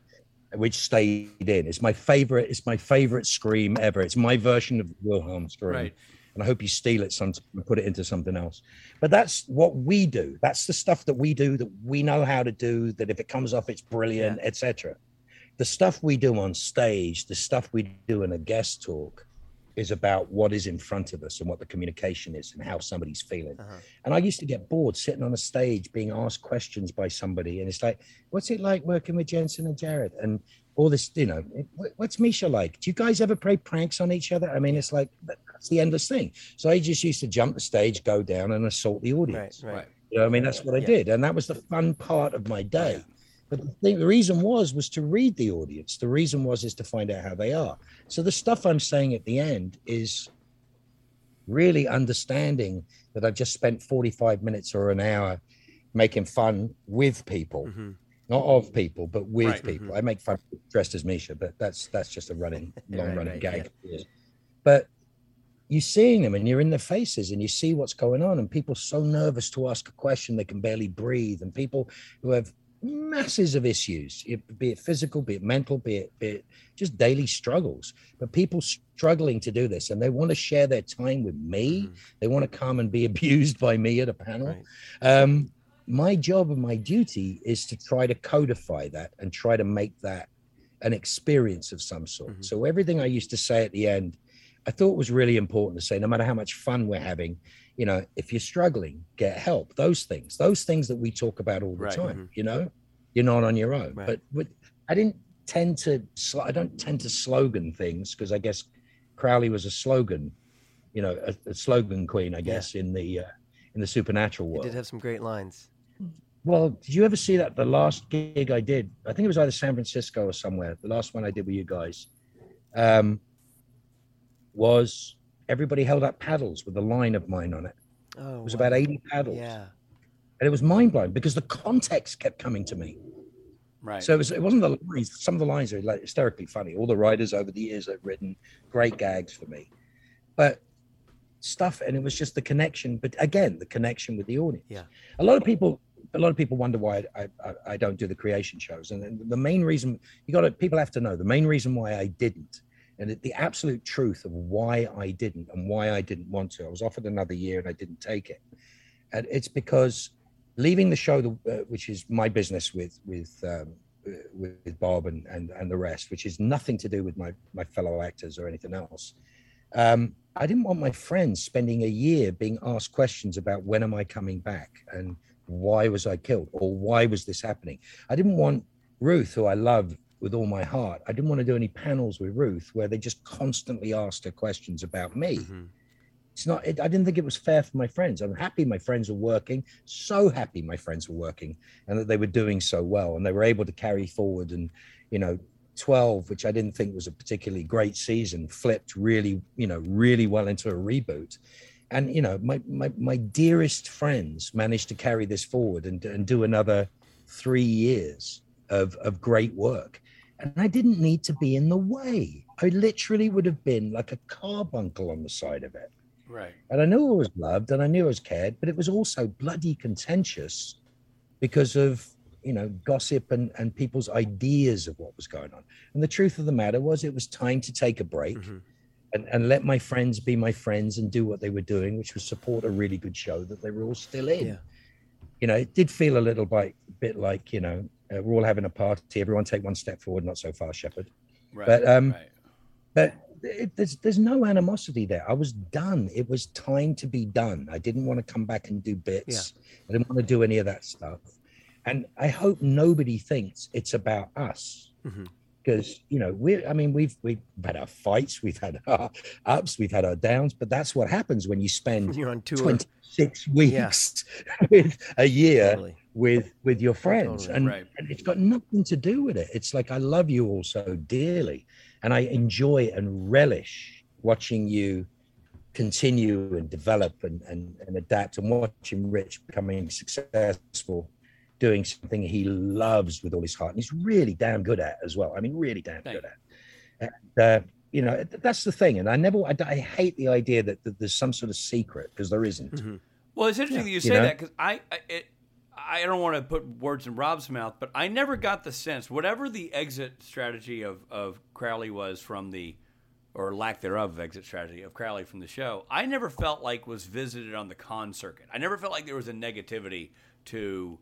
which stayed in. It's my favorite. It's my favorite scream ever. It's my version of the Wilhelm scream. Right. And I hope you steal it sometime and put it into something else. But that's what we do. That's the stuff that we do that we know how to do. That if it comes off, it's brilliant, etc the stuff we do on stage, the stuff we do in a guest talk, is about what is in front of us and what the communication is and how somebody's feeling. Uh-huh. And I used to get bored sitting on a stage being asked questions by somebody, and it's like, "What's it like working with Jensen and Jared?" And all this, you know, what's Misha like? Do you guys ever play pranks on each other? I mean, it's like that's the endless thing. So I just used to jump the stage, go down, and assault the audience. Right. Right. You know, I mean, that's what I did, and that was the fun part of my day. But the, thing, the reason was was to read the audience. The reason was is to find out how they are. So the stuff I'm saying at the end is really understanding that I've just spent 45 minutes or an hour making fun with people, mm-hmm. not of people, but with Right. people. Mm-hmm. I make fun dressed as Misha, but that's that's just a running, long Right, running right, gag. But you're seeing them and you're in their faces and you see what's going on and people so nervous to ask a question they can barely breathe and people who have masses of issues it- be it physical be it mental be it, be it just daily struggles. But people struggling to do this and they want to share their time with me. They want to come and be abused by me at a panel. Um, my job and my duty is to try to codify that and try to make that an experience of some sort. So everything i used to say at the end I thought was really important to say, no matter how much fun we're having, you know, if you're struggling, get help. Those things, those things that we talk about all the Right. time, you know, you're not on your own. But, but I didn't tend to, sl- I don't tend to slogan things because I guess Crowley was a slogan, you know, a, a slogan queen, I guess, in the, uh, in the supernatural world. did have some great lines. Well, did you ever see that? The last gig I did, I think it was either San Francisco or somewhere. The last one I did with you guys, um, was everybody held up paddles with a line of mine on it. Oh, It was wow. about 80 paddles. Yeah. And it was mind blowing because the context kept coming to me. Right. So it, was, it wasn't the lines. Some of the lines are like hysterically funny. All the writers over the years have written great gags for me. But stuff, and it was just the connection. But again, the connection with the audience. Yeah. A lot of people, a lot of people wonder why I, I, I don't do the creation shows. And the main reason you got to, people have to know the main reason why I didn't, and the absolute truth of why I didn't and why I didn't want to. I was offered another year and I didn't take it. And it's because leaving the show, uh, which is my business with with um, uh, with Bob and, and and the rest, which is nothing to do with my my fellow actors or anything else. Um, I didn't want my friends spending a year being asked questions about when am I coming back and why was I killed or why was this happening. I didn't want Ruth, who I love with all my heart, I didn't want to do any panels with Ruth where they just constantly asked her questions about me. Mm-hmm. It's not, it, I didn't think it was fair for my friends. I'm happy my friends were working, so happy my friends were working and that they were doing so well and they were able to carry forward. And, you know, 12, which I didn't think was a particularly great season, flipped really, you know, really well into a reboot. And, you know, my, my, my dearest friends managed to carry this forward and, and do another three years of, of great work. And I didn't need to be in the way. I literally would have been like a carbuncle on the side of it. Right. And I knew I was loved and I knew I was cared, but it was also bloody contentious because of, you know, gossip and, and people's ideas of what was going on. And the truth of the matter was it was time to take a break mm-hmm. and, and let my friends be my friends and do what they were doing, which was support a really good show that they were all still in. Yeah. You know, it did feel a little bit, bit like, you know, uh, we're all having a party, everyone take one step forward, not so far, Sheppard. Right. But um, right. but it, there's there's no animosity there. I was done. It was time to be done. I didn't want to come back and do bits. I didn't want to do any of that stuff. And I hope nobody thinks it's about us Mhm. because you know we're. I mean, we've we've had our fights, we've had our ups, we've had our downs, but that's what happens when you spend You're on tour. 26 weeks with a year Totally. With with your friends Totally. and, Right. and it's got nothing to do with it it's like i love you all so dearly and i enjoy and relish watching you continue and develop and, and, and adapt and watching rich becoming successful doing something he loves with all his heart and he's really damn good at as well i mean really damn Thank good at and, uh, you know that's the thing and i never i, I hate the idea that, that there's some sort of secret because there isn't. Mm-hmm. Well, it's interesting that you You say know? that because I, I, it, I don't want to put words in Rob's mouth, but I never got the sense, whatever the exit strategy of, of Crowley was from the, or lack thereof of exit strategy of Crowley from the show, I never felt like was visited on the con circuit. I never felt like there was a negativity to,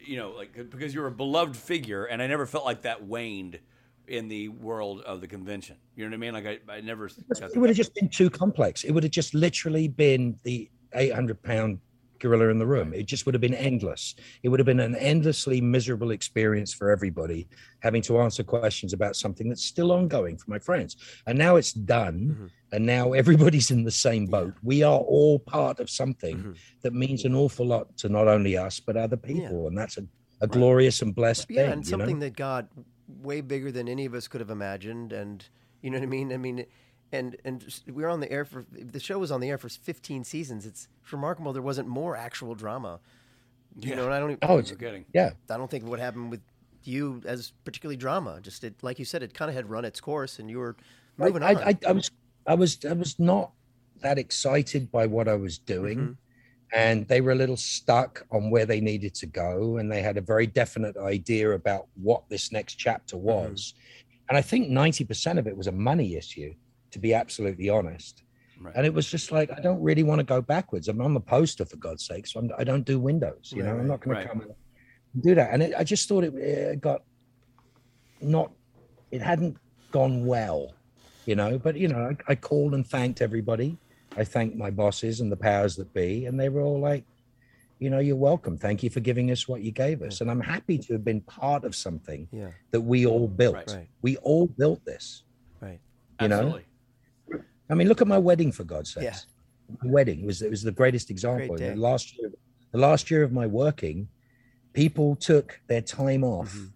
you know, like because you're a beloved figure, and I never felt like that waned in the world of the convention. You know what I mean? Like I, I never. it would have just been too complex. It would have just literally been the 800 pound gorilla in the room. It just would have been endless. It would have been an endlessly miserable experience for everybody having to answer questions about something that's still ongoing for my friends. And now it's done. Mm-hmm. And now everybody's in the same boat. We are all part of something mm-hmm. that means an awful lot to not only us, but other people. And that's a, a glorious and blessed yeah, thing. and you know? something that got way bigger than any of us could have imagined, and you know what I mean. I mean, and and we were on the air for the show was on the air for 15 seasons. It's remarkable there wasn't more actual drama. You know, and I don't. Even, Oh, it's- No kidding. yeah. I don't think what happened with you as particularly drama. Just it, like you said, it kind of had run its course, and you were moving I, on. I, I was I was I was not that excited by what I was doing. Mm-hmm. And they were a little stuck on where they needed to go. And they had a very definite idea about what this next chapter Mm-hmm. was. And I think 90% of it was a money issue, to be absolutely honest. Right. And it was just like, I don't really want to go backwards. I'm on the poster, for God's sake. So I'm, I don't do windows, you know, I'm not going right. to come and do that. And it, I just thought it, it got not, it hadn't gone well, you know. But, you know, I, I called and thanked everybody. I thanked my bosses and the powers that be. And they were all like, you know, you're welcome. Thank you for giving us what you gave us. And I'm happy to have been part of something yeah, that we all built. Right. Right. We all built this. right. you know? Absolutely. I mean, look at my wedding for God's sake. Yeah. My wedding was it was the greatest example. Great. The last year, the last year of my working, people took their time off Mm-hmm.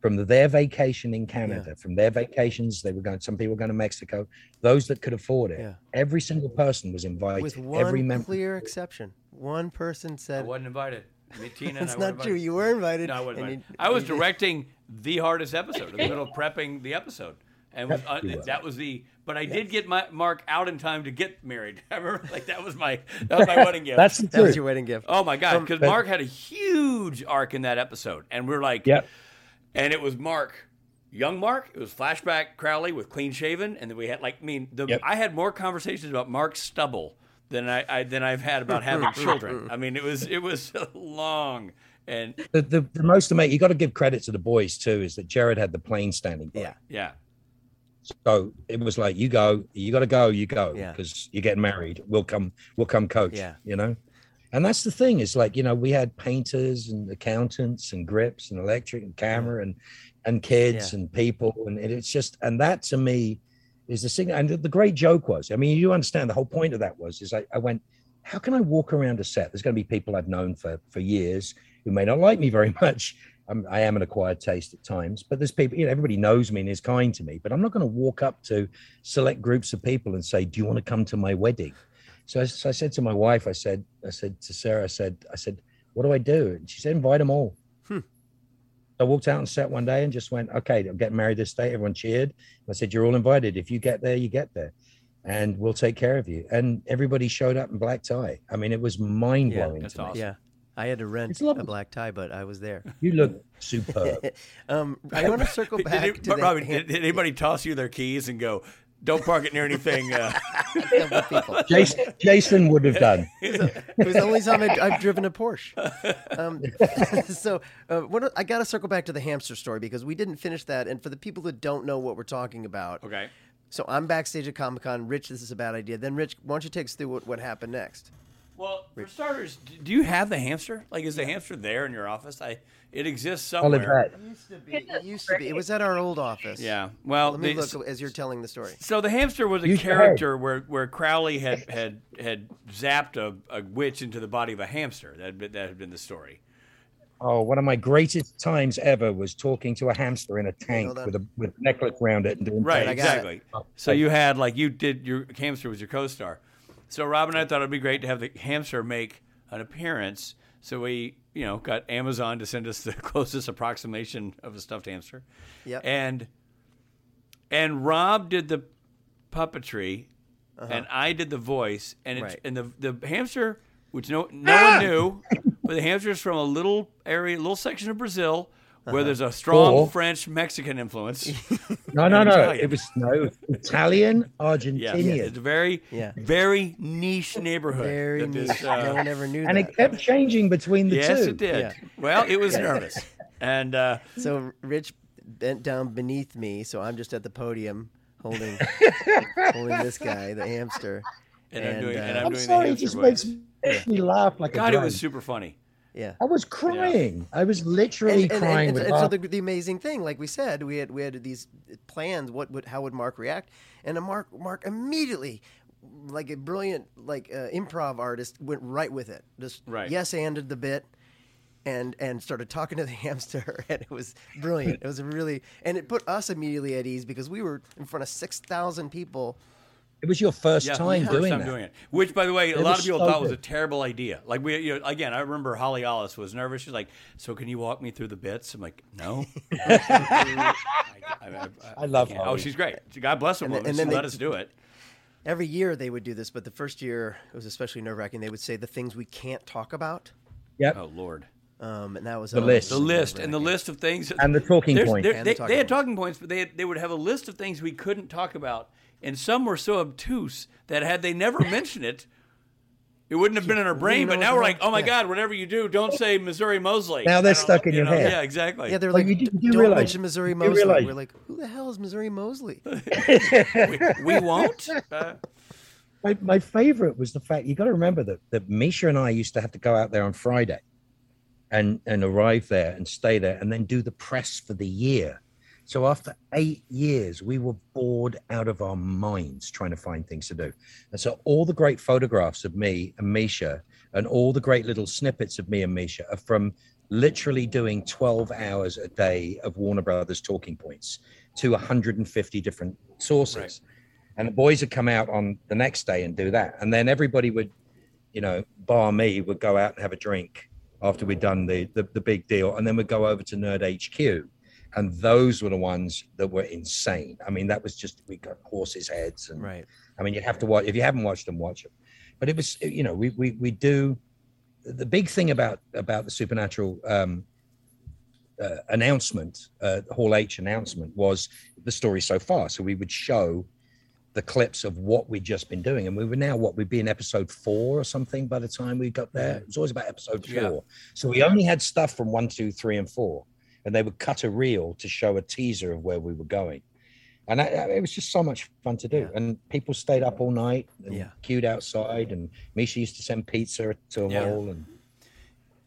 from the, their vacation in Canada, from their vacations. They were going. Some people were going to Mexico. Those that could afford it, Yeah. every single person was invited. With one every member. clear exception, one person said, I wasn't invited. Me, Tina, and "That's I not true. invited. You were invited." No, I wasn't. invited. you- I was directing the hardest episode in the middle of prepping the episode, and was, uh, you that was the. But I did get my Mark out in time to get married. I remember, like that was my that was my wedding gift. That's the That was your wedding gift. Oh my god! Because but- Mark had a huge arc in that episode, and we're like, Yep. and it was Mark, young Mark. It was flashback Crowley with clean shaven, and then we had like, I mean, the, Yep. I had more conversations about Mark's stubble than I, I than I've had about having children. I mean, it was it was long, and The, the, the most amazing. You got to give credit to the boys too. Is that Jared had the plane standing by. Yeah. yeah, So it was like, you go, you got to go, you go, Yeah. because you're getting married. We'll come, we'll come coach. Yeah. You know, And that's the thing is like, you know, we had painters and accountants and grips and electric and camera and and kids Yeah. and people. And it- it's just and that to me is the thing. And the, the great joke was, I mean, you understand the whole point of that was is I, I went, how can I walk around a set? There's going to be people I've known for for years who may not like me very much. I'm, I am an acquired taste at times, but there's people, you know, everybody knows me and is kind to me. But I'm not going to walk up to select groups of people and say, "Do you want to come to my wedding?" So I, so I said to my wife, I said, I said to Sarah, I said, I said, "What do I do?" And she said, "Invite them all." Hmm. I walked out and sat one day and just went, "Okay, I'm getting married this day." Everyone cheered. I said, "You're all invited. If you get there, you get there." And we'll take care of you. And everybody showed up in black tie. I mean, it was mind blowing. that's to me. awesome. Yeah. I had to rent a black tie, but I was there. You look superb. um, I want to circle back did, to the Robin, hand- did, did anybody toss you their keys and go, "Don't park it near anything"? Uh. Jason, Jason would have done. it was the only time I've, I've driven a Porsche. Um, so, uh, what, I got to circle back to the hamster story because we didn't finish that. And for the people that don't know what we're talking about, okay. so I'm backstage at Comic Con. Rich, this is a bad idea. Then, Rich, why don't you take us through what, what happened next? Well, for starters, do you have the hamster? Like, is the hamster there in your office? I it exists somewhere. Hat. It used to be. It used to be. It was at our old office. Yeah. Well, Let me the- look as you're telling the story. So the hamster was a Use your character where, where Crowley had had had zapped a, a witch into the body of a hamster. That had been, that had been the story. Oh, one of my greatest times ever was talking to a hamster in a tank with a with a necklace around it and doing Right, I it. exactly. So you had like you did your hamster was your co-star. So Rob and I thought it'd be great to have the hamster make an appearance. So we, you know, got Amazon to send us the closest approximation of a stuffed hamster. Yep. And and Rob did the puppetry, and I did the voice, and it, Uh-huh. Right. and the the hamster, which no no one knew, but the hamster is from a little area, little section of Brazil. Uh-huh. Where there's a strong Or- French Mexican influence. No, no, no. Italian. It was no Italian, Yeah, Argentinian. it's a very, Yeah. very niche neighborhood. Very that niche. this, uh, no one ever knew and that. it kept changing between the yes, two. it did. Yeah. Well, it was nervous, and uh, So Rich bent down beneath me, so I'm just at the podium holding holding this guy, the hamster. and, I'm doing, uh, and I'm, I'm doing sorry, the it just hamster makes, voice. makes me laugh like God, a it was super funny. Yeah. I was crying. I was literally And, and- crying and- with and so the, the amazing thing, like we said, we had we had these plans. What would how would Mark react? And a Mark Mark immediately, like a brilliant like uh, improv artist, went right with it. Just Right. yes, anded the bit. And, and started talking to the hamster, and it was brilliant. It was really, and it put us immediately at ease because we were in front of six thousand people, It was your first Yeah, time first doing time that. doing it. Which, by the way, a lot of people so thought was a terrible idea. Like we, you know, again, I remember Holly Ollis was nervous. She's like, "So can you walk me through the bits?" I'm like, "No." I, I- I love can't. Oh, she's great. God bless her. And woman. then- and then they- let us do it. Every year they would do this, but the first year it was especially nerve wracking. They would say the things we can't talk about, Yep. Oh Lord. um, and that was The list. The list and the list of things And the talking There's- point. there- And they, the talking they had points. talking points, but they had, they would have a list of things we couldn't talk about, and some were so obtuse that had they never mentioned it, it wouldn't have been in our brain. But now we're like, oh my yeah. God, whatever you do, don't say Missouri Moseley. Now they're stuck in you your know? head. Yeah, exactly. Yeah, they're Well, like, you do- "D- you do don't realize- mention Missouri Moseley. We're like, who the hell is Missouri Moseley? we, we won't. Uh, My, my favorite was the fact you got to remember that, that Misha and I used to have to go out there on Friday and, and arrive there and stay there and then do the press for the year. So after eight years, we were bored out of our minds trying to find things to do. And so all the great photographs of me and Misha and all the great little snippets of me and Misha are from literally doing 12 hours a day of Warner Brothers talking points to 150 different sources. And the boys would come out on the next day and do that. And then everybody would you know bar me would go out and have a drink after we'd done the the, the big deal. And then we'd go over to nerd hq and those were the ones that were insane i mean that was just we got horses heads and right. I mean, you'd have to watch. If you haven't watched them, watch them. But it was, you know, we we we do. The big thing about about the supernatural um, uh, announcement, uh, Hall H announcement, was the story so far. So we would show the clips of what we'd just been doing, and we were now what we'd be in episode four or something by the time we got there. It was always about episode four. Yeah. So we only had stuff from one, two, three, and four, and they would cut a reel to show a teaser of where we were going and I, I- it was just so much fun to do. And people stayed up all night and Yeah. queued outside, and Misha used to send pizza to them Yeah. all, and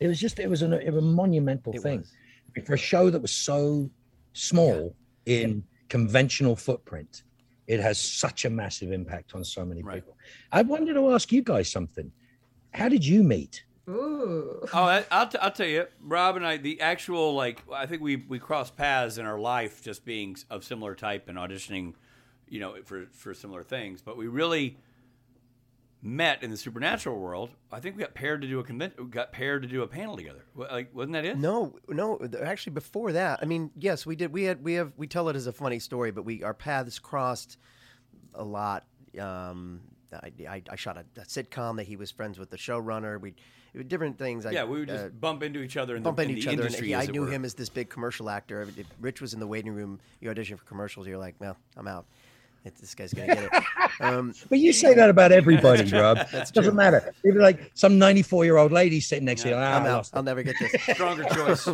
it was just it was an, it was a monumental It thing was. for a show that was so small in conventional footprint. It has such a massive impact on so many Right. people. I wanted to ask you guys something. How did you meet? Ooh. Oh, I, I'll, t- I'll tell you, Rob and I, the actual like, I think we we crossed paths in our life, just being of similar type and auditioning, you know, for for similar things. But we really met in the supernatural world. I think we got paired to do a convention. Got paired to do a panel together. Like, wasn't that it? No, no. Actually, before that, I mean, yes, we did. We had, we have, we tell it as a funny story, but we our paths crossed a lot. Um, I, I, I shot a, a sitcom that he was friends with the showrunner. We different things. I, Yeah, we would just uh, bump into each other in bump the, in into each the other. And industry. he, I knew were. him as this big commercial actor. If if Rich was in the waiting room. You audition for commercials. You're like, well, I'm out. It, this guy's gonna get it. Um, But you say that about everybody, Rob. That's Doesn't true. matter. Even like some 94 year old lady sitting next to you. I'm "Ah, I out. lost it." I'll never get this. Stronger choice.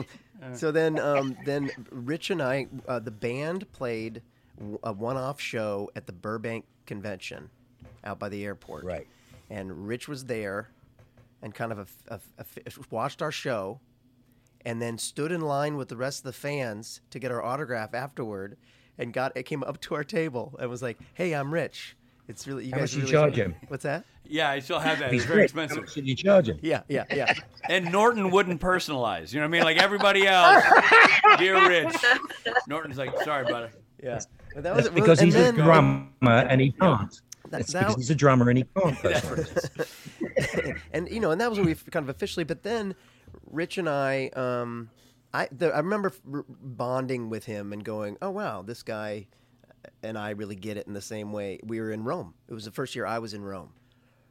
so then, um, then Rich and I, uh, the band played a one-off show at the Burbank Convention, out by the airport. Right. And Rich was there, and kind of a, a- a- watched our show, and then stood in line with the rest of the fans to get our autograph afterward, and got it came up to our table and was like, "Hey, I'm Rich. It's really you How guys much are you really charge him? What's that? Yeah, I still have that. It's very rich. How expensive. much did you charge him? Yeah, yeah, yeah. And Norton wouldn't personalize. You know what I mean? Like everybody else, dear Rich. Norton's like, sorry, buddy. yeah. But that was That's because and he's a then- drummer and he can't. That- That's that- because he's a drummer and he can't. personalize. and you know, and that was when we kind of officially. But then, Rich and I, um, I the, I remember bonding with him and going, "Oh wow, this guy and I really get it in the same way." We were in Rome. It was the first year I was in Rome,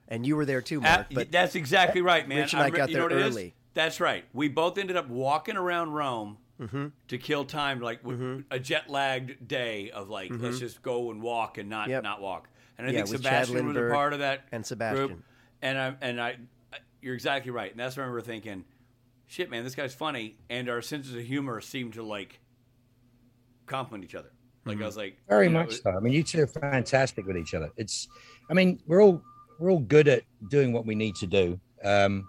and you were there too, Mark. Uh, but that's exactly right, man. Rich and I I'm- got you know there what early. That's right. We both ended up walking around Rome Mm-hmm. to kill time, like a jet lagged day of like, let's just go and walk and not Mm-hmm. Yep. not walk. And I Yeah, think with Chad Sebastian was a part of that and group. Sebastian. And I and I, you're exactly right. And that's what I remember thinking, shit, man, this guy's funny, and our senses of humor seem to like complement each other. Like I was like, Very you know, much so. I mean, you two are fantastic with each other. It's, I mean, we're all we're all good at doing what we need to do um,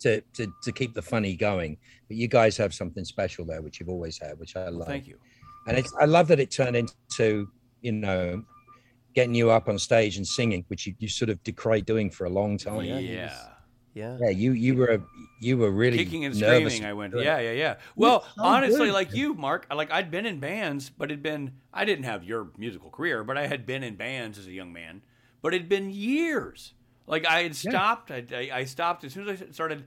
to, to to keep the funny going. But you guys have something special there, which you've always had, which I love. Thank you. And it's I love that it turned into you know getting you up on stage and singing, which you, you sort of decried doing for a long time. Yeah. yeah, Yeah, you you were you were really kicking and nervous screaming. I went, yeah, yeah, yeah. Well, so honestly, good. like you, Mark, like I'd been in bands, but it'd been I didn't have your musical career, but I had been in bands as a young man, but it'd been years. Like I had stopped. I, I, I stopped as soon as I started.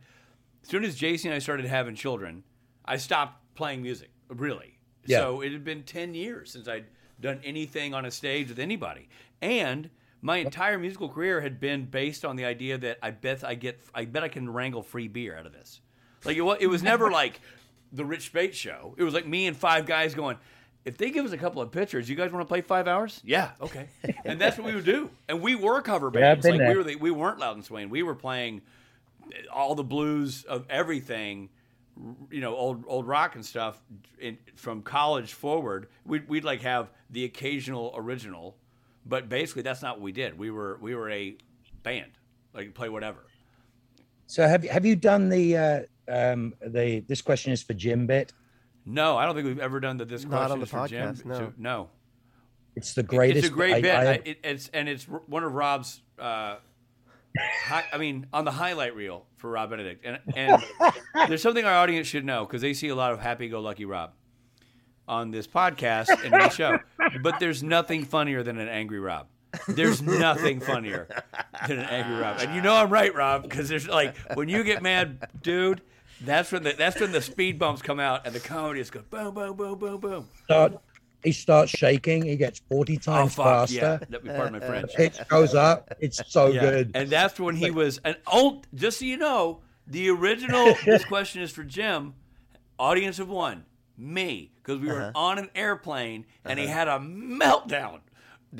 As soon as JC and I started having children, I stopped playing music. Really. Yeah. So it had been ten years since I'd done anything on a stage with anybody, and my entire musical career had been based on the idea that I bet I get, I bet I can wrangle free beer out of this. Like it was, it was never like the Rich Speight's show. It was like me and five guys going. If they give us a couple of pitchers, you guys want to play five hours? Yeah, okay. and that's what we would do. And we were cover Yeah, bands. been like we were, the, we weren't Louden Swain. We were playing all the blues of everything, you know, old old rock and stuff. In, from college forward, we'd, we'd like have the occasional original, but basically that's not what we did. We were we were a band, like play whatever. So have you have you done the uh, um, the this question is for Jim bit? No, I don't think we've ever done the this Not question on the is for Jim. podcast, no. So- no. It's the greatest. It's a great I- bit. I- I, it, it's and it's one of Rob's. Uh, I mean, on the highlight reel for Rob Benedict, and and there's something our audience should know because they see a lot of happy-go-lucky Rob on this podcast and the show, but there's nothing funnier than an angry Rob. There's nothing funnier than an angry Rob, and you know I'm right, Rob, because there's like when you get mad, dude. That's when the that's when the speed bumps come out and the comedy is go boom, boom, boom, boom, boom. He starts shaking. He gets 40 times fuck faster. yeah! That'd be pardon my French. Pitch goes up. It's so Yeah, good. And that's when he was an old. Just so you know, the original. this question is for Jim. Audience of one, me, because we were Uh-huh. on an airplane and he had a meltdown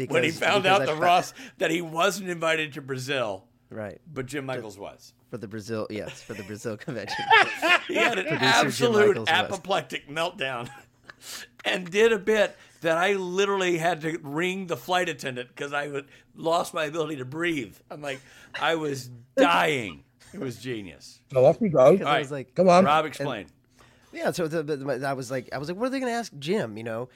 when he found out I the fa- Ross that he wasn't invited to Brazil, right but Jim Michaels was. for the Brazil. Yes, for the Brazil convention. He had an Producer absolute apoplectic meltdown and did a bit that I literally had to ring the flight attendant because I would, lost my ability to breathe. I'm like, I was dying. It was genius. So off you go. All I right, was like, Come on. Rob, explain. yeah. So the, the, I was like, I was like, what are they going to ask Jim? You know,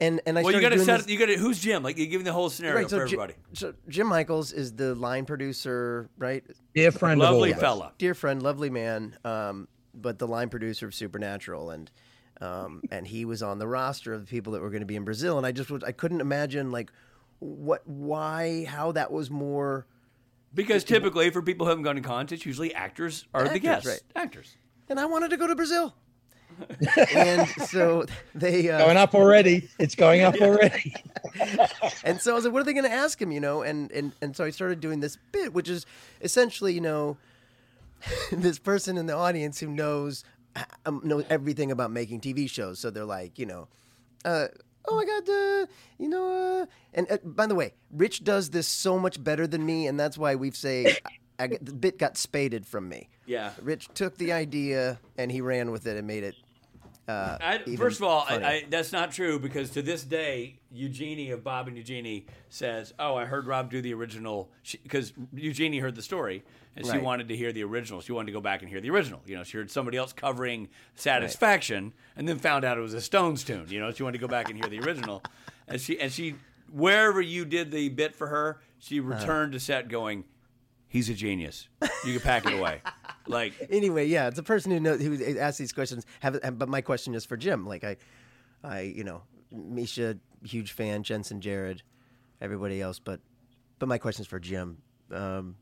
and and I well, you got to set. this- You got to. Who's Jim? Like, you're giving the whole scenario right, so for Ji- everybody. so Jim Michaels is the line producer, right? Dear friend of all Lovely of us. fella. dear friend, lovely man, um, but the line producer of Supernatural, and um, and he was on the roster of the people that were going to be in Brazil, and I just was, I couldn't imagine like what, why, how that was more. Because typically, for people who haven't gone to cons, it's usually actors are the guests. right. Actors. And I wanted to go to Brazil, and so they uh, Going up already. It's going up already. and so I was like, what are they going to ask him, you know? And, and, and so I started doing this bit, which is essentially, you know, this person in the audience who knows, knows everything about making TV shows. So they're like, you know, uh, oh my God, uh, you know, uh, and uh, by the way, Rich does this so much better than me. And that's why we say I, get- the bit got spaded from me. Yeah. Rich took the idea and he ran with it and made it. Uh, I, first of all, I. I, that's not true because to this day, Eugenie of Bob and Eugenie says, "Oh, I heard Rob do the original," because Eugenie heard the story and she wanted to hear the original. She wanted to go back and hear the original. You know, she heard somebody else covering "Satisfaction" and then found out it was a Stones tune. You know, she wanted to go back and hear the original, and she and she wherever you did the bit for her, she Uh-huh. returned to set going, "He's a genius. You can pack it away." Like anyway, yeah, it's a person who knows who asks these questions. Have, have- but my question is for Jim. Like I, I, you know, Misha, huge fan. Jensen, Jared, everybody else. But, but my question is for Jim. Um,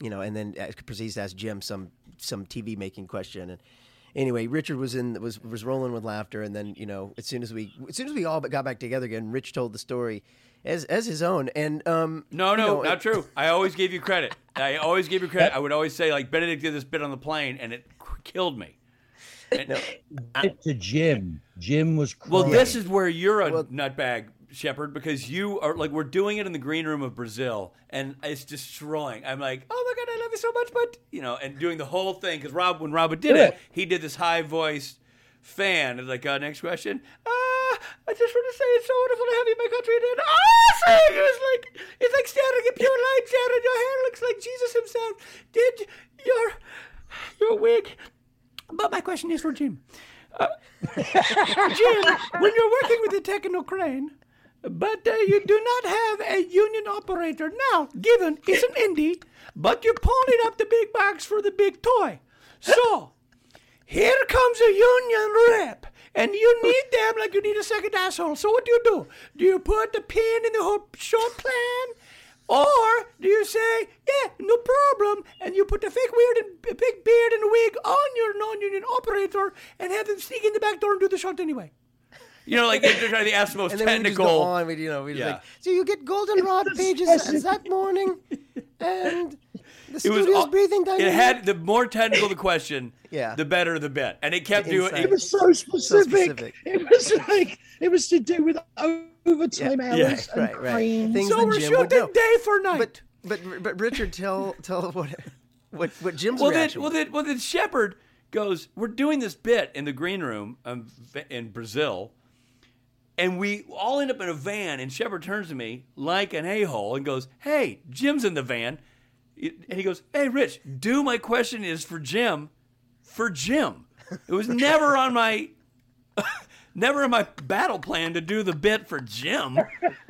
you know, and then proceeds to ask Jim some some TV making question. And anyway, Richard was in was was rolling with laughter. And then you know, as soon as we as soon as we all got back together again, Rich told the story as as his own. And um, No, you no, know, not true. I always gave you credit. I always gave you credit. I would always say like Benedict did this bit on the plane, and it killed me. And- It to Jim. Jim was well, this is where you're a nutbag, Sheppard, because you are like we're doing it in the green room of Brazil, and it's destroying. I'm like, oh my god, I love you so much, but you know, and doing the whole thing because Rob, when Robert did it, he did this high voiced fan. It's like, uh, next question. Ah, I just want to say it's so wonderful to have you in my country. And then, ah, sing! It was like it's like staring at pure light, Sharon. Your hair looks like Jesus himself. Did your your wig? But my question is for Jim. Uh, Jim, when you're working with a techno crane, but uh, you do not have a union operator now, given it's an indie, but you're up the big box for the big toy. So, here comes a union rep, and you need them like you need a second asshole. So, what do you do? Do you put the pin in the whole short plan? Or do you say, yeah, no problem, and you put the fake weird and big beard and wig on your non-union operator and have them sneak in the back door and do the shot anyway? You know, like they're trying to ask the most and then we just technical. go on. We, you know, we just Yeah. like, so you get goldenrod pages that morning, and the It was all- breathing down It had the more technical the question, Yeah. the better the bit, and it kept The doing. insight. It was so specific. specific. It was like it was to do with overtime Yeah, hours yeah, and right, right. cranes. Things so we're shooting day for night. But but but Richard, tell tell what what what Jim's well, then, well, then, well, then Sheppard goes, "We're doing this bit in the green room um, in Brazil." And we all end up in a van, and Sheppard turns to me like an a hole and goes, Hey, Jim's in the van. And he goes, Hey, Rich, do my question is for Jim, for Jim. It was never on my. Never in my battle plan to do the bit for Jim,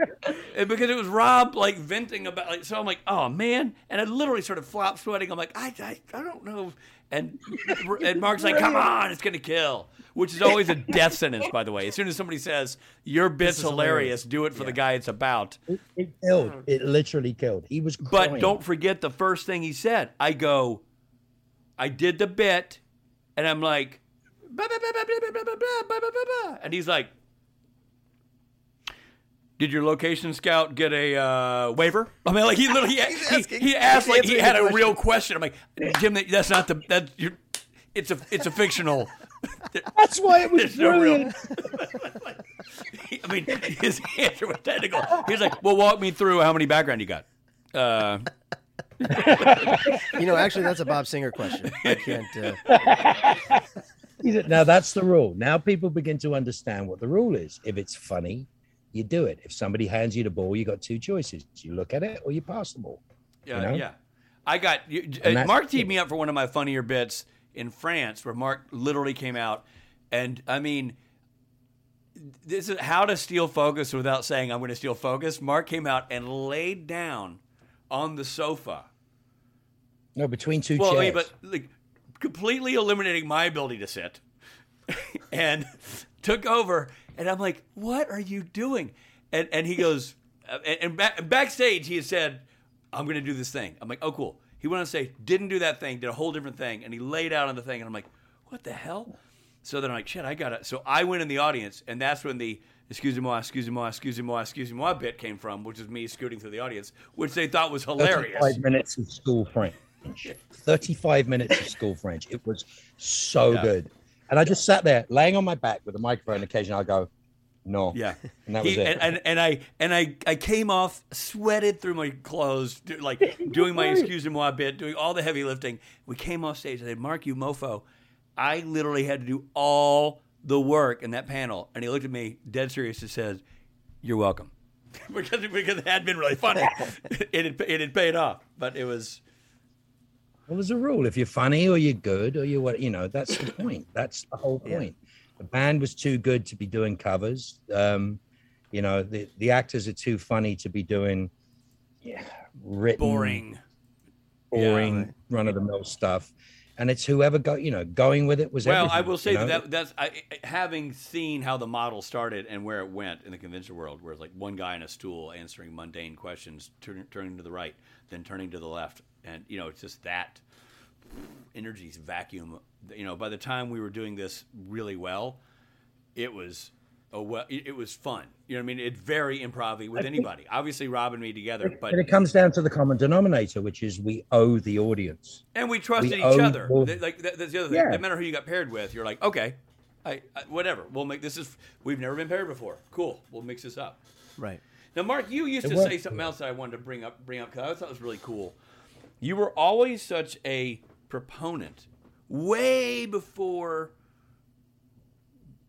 because it was Rob like venting about like. So I'm like, oh man, and I literally sort of flop sweating. I'm like, I, I, I don't know. And and Mark's like, come on, it's gonna kill, which is always a death sentence, by the way. As soon as somebody says your bit's hilarious, hilarious. do it for the guy it's about. It, it killed. It literally killed. He was But don't forget the first thing he said. I go, I did the bit, and I'm like, and he's bah, did your location scout get a uh, waiver? I mean, like he literally he, asking- he, he asked he's like he had the a real question. I'm like, Jim, that's not the that you. It's a it's a fictional. That's why it was There's no real- I mean, his answer was technical. He was like, "Well, walk me through how many background you got." Uh, you know, actually, that's a Bob Singer question. I can't. Uh, Now that's the rule. Now people begin to understand what the rule is. If it's funny, you do it. If somebody hands you the ball, you got two choices: you look at it or you pass the ball. Yeah, know? yeah. I got you, uh, Mark teed me up for one of my funnier bits in France, where Mark literally came out, and I mean, this is how to steal focus without saying I'm going to steal focus. Mark came out and laid down on the sofa. No, between two well, I chairs. mean, but like completely eliminating my ability to sit, and took over. And I'm like, "What are you doing?" And and he goes, uh, and, and back, backstage he had said, "I'm going to do this thing." I'm like, "Oh, cool." He went on stage, didn't do that thing, did a whole different thing, and he laid out on the thing, and I'm like, "What the hell?" So then I'm like, "Shit, I got it." So I went in the audience, and that's when the excusez-moi, excuse moi, excusez-moi, excusez-moi bit came from, which is me scooting through the audience, which they thought was hilarious. 35 minutes of school French. 35 minutes of school French. It was so Yeah. good. And I just sat there laying on my back with a microphone. Occasionally I go, no. Yeah, And that was He- it. And, and, and I and I I came off sweated through my clothes, do- like doing my excuse me moi bit, doing all the heavy lifting. We came off stage. I said, "Mark, you mofo." I literally had to do all the work in that panel, and he looked at me dead serious and says, "You're welcome," because because it had been really funny. it had it had paid off, but it was Well, there's a rule. If you're funny or you're good or you're what, you know, that's the point. That's the whole point. The band was too good to be doing covers. Um, you know, the, the actors are too funny to be doing yeah, written, boring. boring, run of the mill stuff. And it's whoever go, you know, going with it was Well, I will say you know? that that's I, I- having seen how the model started and where it went in the convention world, where it's like one guy in a stool answering mundane questions, turn, turning to the right, then turning to the left, and you know it's just that energy's vacuum. You know, by the time we were doing this really well, it was a well, it, it was fun. You know what I mean? It's very improv with think- anybody. Obviously, Rob and me together, but and it comes down to the common denominator, which is we owe the audience. And we trusted We each other. both- Th- Like that, that's the other thing. Yeah. No matter who you got paired with, you're like, okay, I, I whatever. We'll make this is we've never been paired before. Cool. We'll mix this up. Right. Now, Mark, you used It to worked. say something else that I wanted to bring up. Bring up because I thought it was really cool. You were always such a proponent, way before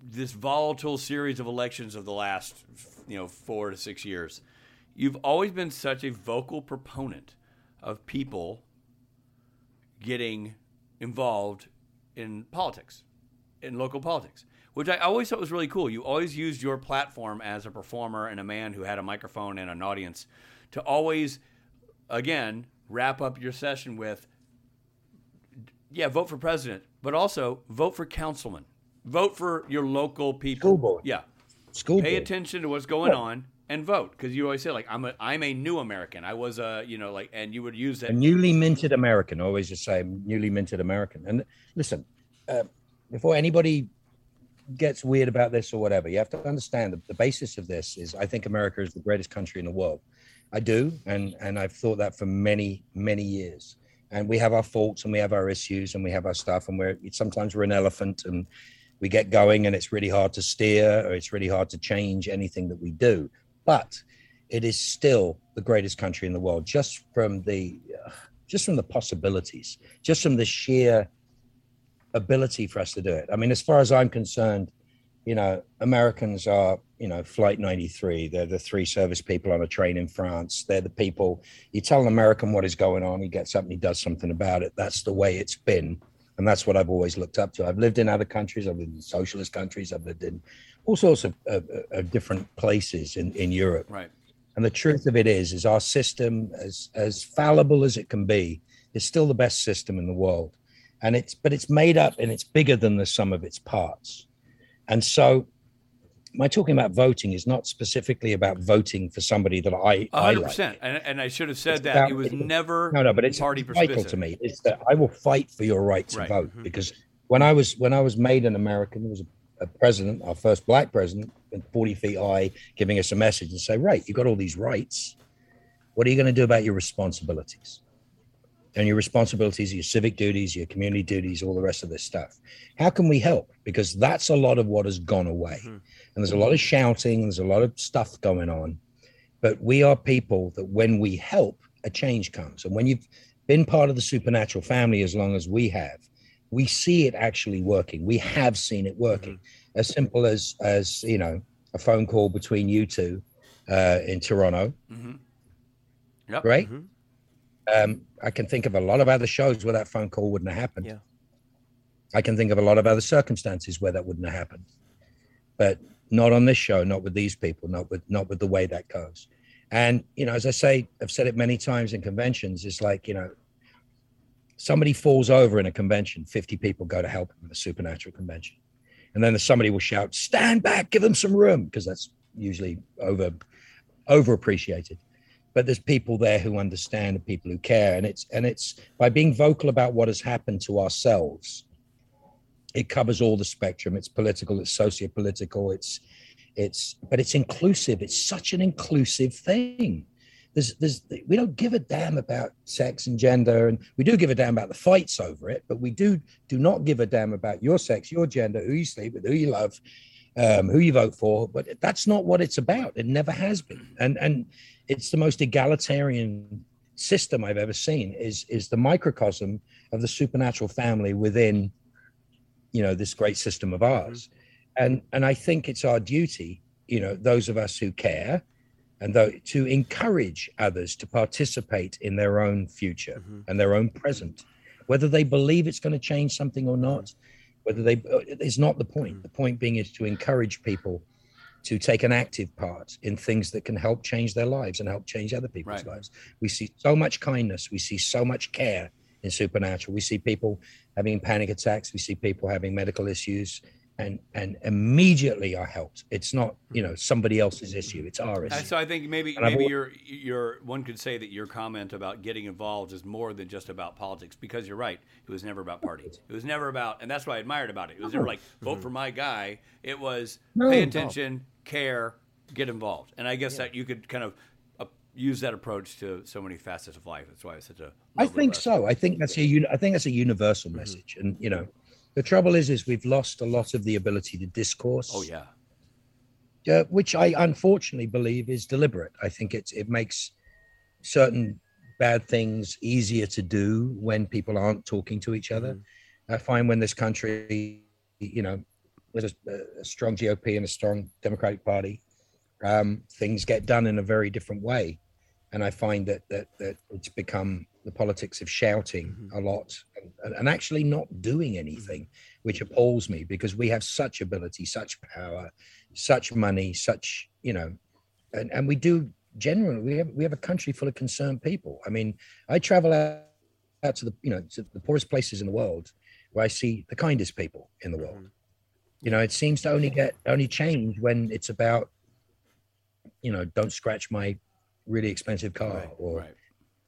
this volatile series of elections of the last, you know, four to six years. You've always been such a vocal proponent of people getting involved in politics, in local politics, which I always thought was really cool. You always used your platform as a performer and a man who had a microphone and an audience to always, again, wrap up your session with, yeah, vote for president, but also vote for councilman, vote for your local people. School board. Yeah. School Pay board. attention to what's going Yeah. on and vote because you always say like I'm a I'm a new American. I was a you know like and you would use that a newly minted American. I always just say newly minted American. And listen, uh, before anybody gets weird about this or whatever, you have to understand that the basis of this is I think America is the greatest country in the world. I do, and and I've thought that for many many years. And we have our faults and we have our issues and we have our stuff and we're sometimes we're an elephant and we get going and it's really hard to steer or it's really hard to change anything that we do. But it is still the greatest country in the world just from the uh, just from the possibilities just from the sheer ability for us to do it i mean as far as i'm concerned you know americans are you know flight 93 they're the three service people on a train in france they're the people you tell an american what is going on he gets up and he does something about it that's the way it's been and that's what i've always looked up to i've lived in other countries i've lived in socialist countries i've lived in all sorts of, of, of different places in, in europe right. and the truth of it is, is our system, as as fallible as it can be, is still the best system in the world. And it's but it's made up and it's bigger than the sum of its parts. And so my talking about voting is not specifically about voting for somebody that I, A I hundred like. percent. And and I should have said It's that. about- It was never no, no, but it's party vital to me. It's that I will fight for your right to Right. vote Mhm. because when I was when I was made an American, there was a, a president, our first black president, 40 feet high, giving us a message and say, right, you got all these rights. What are you going to do about your responsibilities? And your responsibilities, your civic duties, your community duties, all the rest of this stuff. How can we help? Because that's a lot of what has gone away. Mm-hmm. And there's a lot of shouting, there's a lot of stuff going on. But we are people that when we help, a change comes. And when you've been part of the supernatural family as long as we have, we see it actually working. We have seen it working. Mm-hmm. As simple as as you know, a phone call between you two uh, in Toronto. Mm-hmm. Yep. Right. Um, I can think of a lot of other shows where that phone call wouldn't have happened. Yeah. I can think of a lot of other circumstances where that wouldn't have happened, but not on this show, not with these people, not with not with the way that goes. And you know, as I say, I've said it many times in conventions. It's like you know, somebody falls over in a convention, fifty people go to help him at a supernatural convention, and then somebody will shout, "Stand back, give them some room," because that's usually over overappreciated but there's people there who understand and people who care. And it's and it's by being vocal about what has happened to ourselves it covers all the spectrum. It's political it's socio-political it's it's but it's inclusive. It's such an inclusive thing. There's there's we don't give a damn about sex and gender and we do give a damn about the fights over it but we do do not give a damn about your sex your gender who you sleep with who you love um, who you vote for. But that's not what it's about. It never has been. And and it's the most egalitarian system I've ever seen. Is is the microcosm of the supernatural family within, you know, this great system of ours, mm-hmm. and and I think it's our duty, you know, those of us who care, and though to encourage others to participate in their own future mm-hmm. and their own present, whether they believe it's going to change something or not, mm-hmm. whether they uh, it's not the point. The point being is to encourage people to take an active part in things that can help change their lives and help change other people's lives. We see so much kindness, we see so much care in supernatural. We see people having panic attacks, we see people having medical issues and and immediately are helped. It's not, you know, somebody else's issue, it's our issue. so I think maybe And maybe your your one could say that your comment about getting involved is more than just about politics because you're right. It was never about parties. It was never about, and that's what I admired about it. It was never oh. like vote mm-hmm. for my guy. It was pay attention, care, get involved. And I guess that you could kind of uh, use that approach to so many facets of life. That's why it's such a. I think lesson. so. I think that's a I think that's a universal message. And you know, the trouble is is we've lost a lot of the ability to discourse. Oh yeah. uh, which I unfortunately believe is deliberate. I think it's it makes certain bad things easier to do when people aren't talking to each other. I find when this country, you know, with a, a strong GOP and a strong Democratic Party, um, things get done in a very different way. And I find that that that it's become the politics of shouting mm-hmm. a lot and, and actually not doing anything, mm-hmm. which appalls me because we have such ability, such power, such money, such you know, and, and we do generally we have we have a country full of concerned people. I mean, I travel out, out to the you know to the poorest places in the world where I see the kindest people in the world. Mm-hmm. You know, it seems to only get only change when it's about, you know, don't scratch my really expensive car or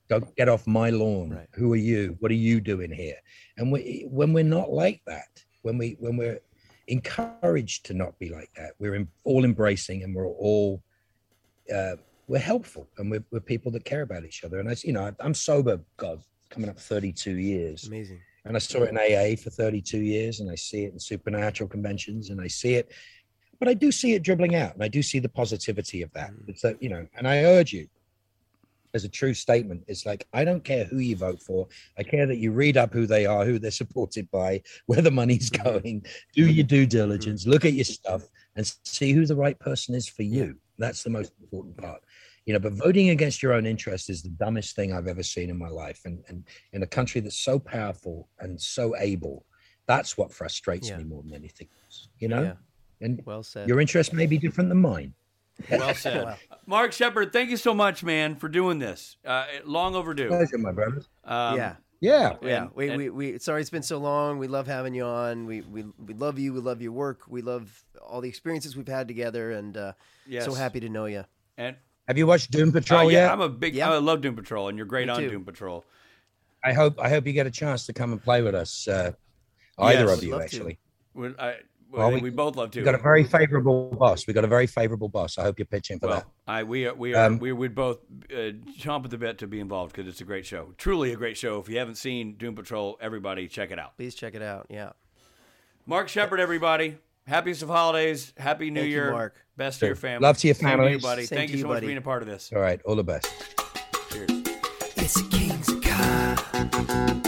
don't get off my lawn. Who are you? What are you doing here? And we, when we're not like that, when we when we're encouraged to not be like that, we're in, all embracing and we're all uh, we're helpful and we're, we're people that care about each other. And I, you know, I'm sober. God, coming up 32 years. Amazing. And I saw it in AA for 32 years, and I see it in supernatural conventions, and I see it, but I do see it dribbling out, and I do see the positivity of that. Mm. It's that you know, and I urge you, as a true statement, it's like I don't care who you vote for. I care that you read up who they are, who they're supported by, where the money's mm. going. Do your due diligence, mm. look at your stuff, and see who the right person is for you. That's the most important part you know but voting against your own interest is the dumbest thing i've ever seen in my life and and in a country that's so powerful and so able that's what frustrates Yeah. me more than anything else you know Yeah. and Well said. your interest may be different than mine Well said. Mark Sheppard, thank you so much, man, for doing this. Uh, long overdue. pleasure my brother Um, yeah. yeah Yeah, And- we, and- we, we sorry it's been so long. We love having you on. We, we we love you. We love your work. We love all the experiences we've had together, and uh, so happy to know you. And have you watched doom uh, patrol yeah, yet I'm a big. Yeah. I love Doom Patrol, and you're great Me on too. Doom Patrol. i hope i hope you get a chance to come and play with us uh either Yes. of you actually We, I, well, Well, we- we both love to. we got a very favorable boss we got a very favorable boss i hope you're pitching for that I we are, we are Um, we would both uh, chomp at the bit to be involved because it's a great show, truly a great show. If you haven't seen Doom Patrol, everybody check it out. Please check it out. Yeah. Mark Sheppard, everybody, happiest of holidays. Happy New Thank Year. You, Mark. Best sure. to your family. Love to your family. Same to you, buddy. Same Thank you so buddy. much for being a part of this. All right. All the best. Cheers. It's King's Car.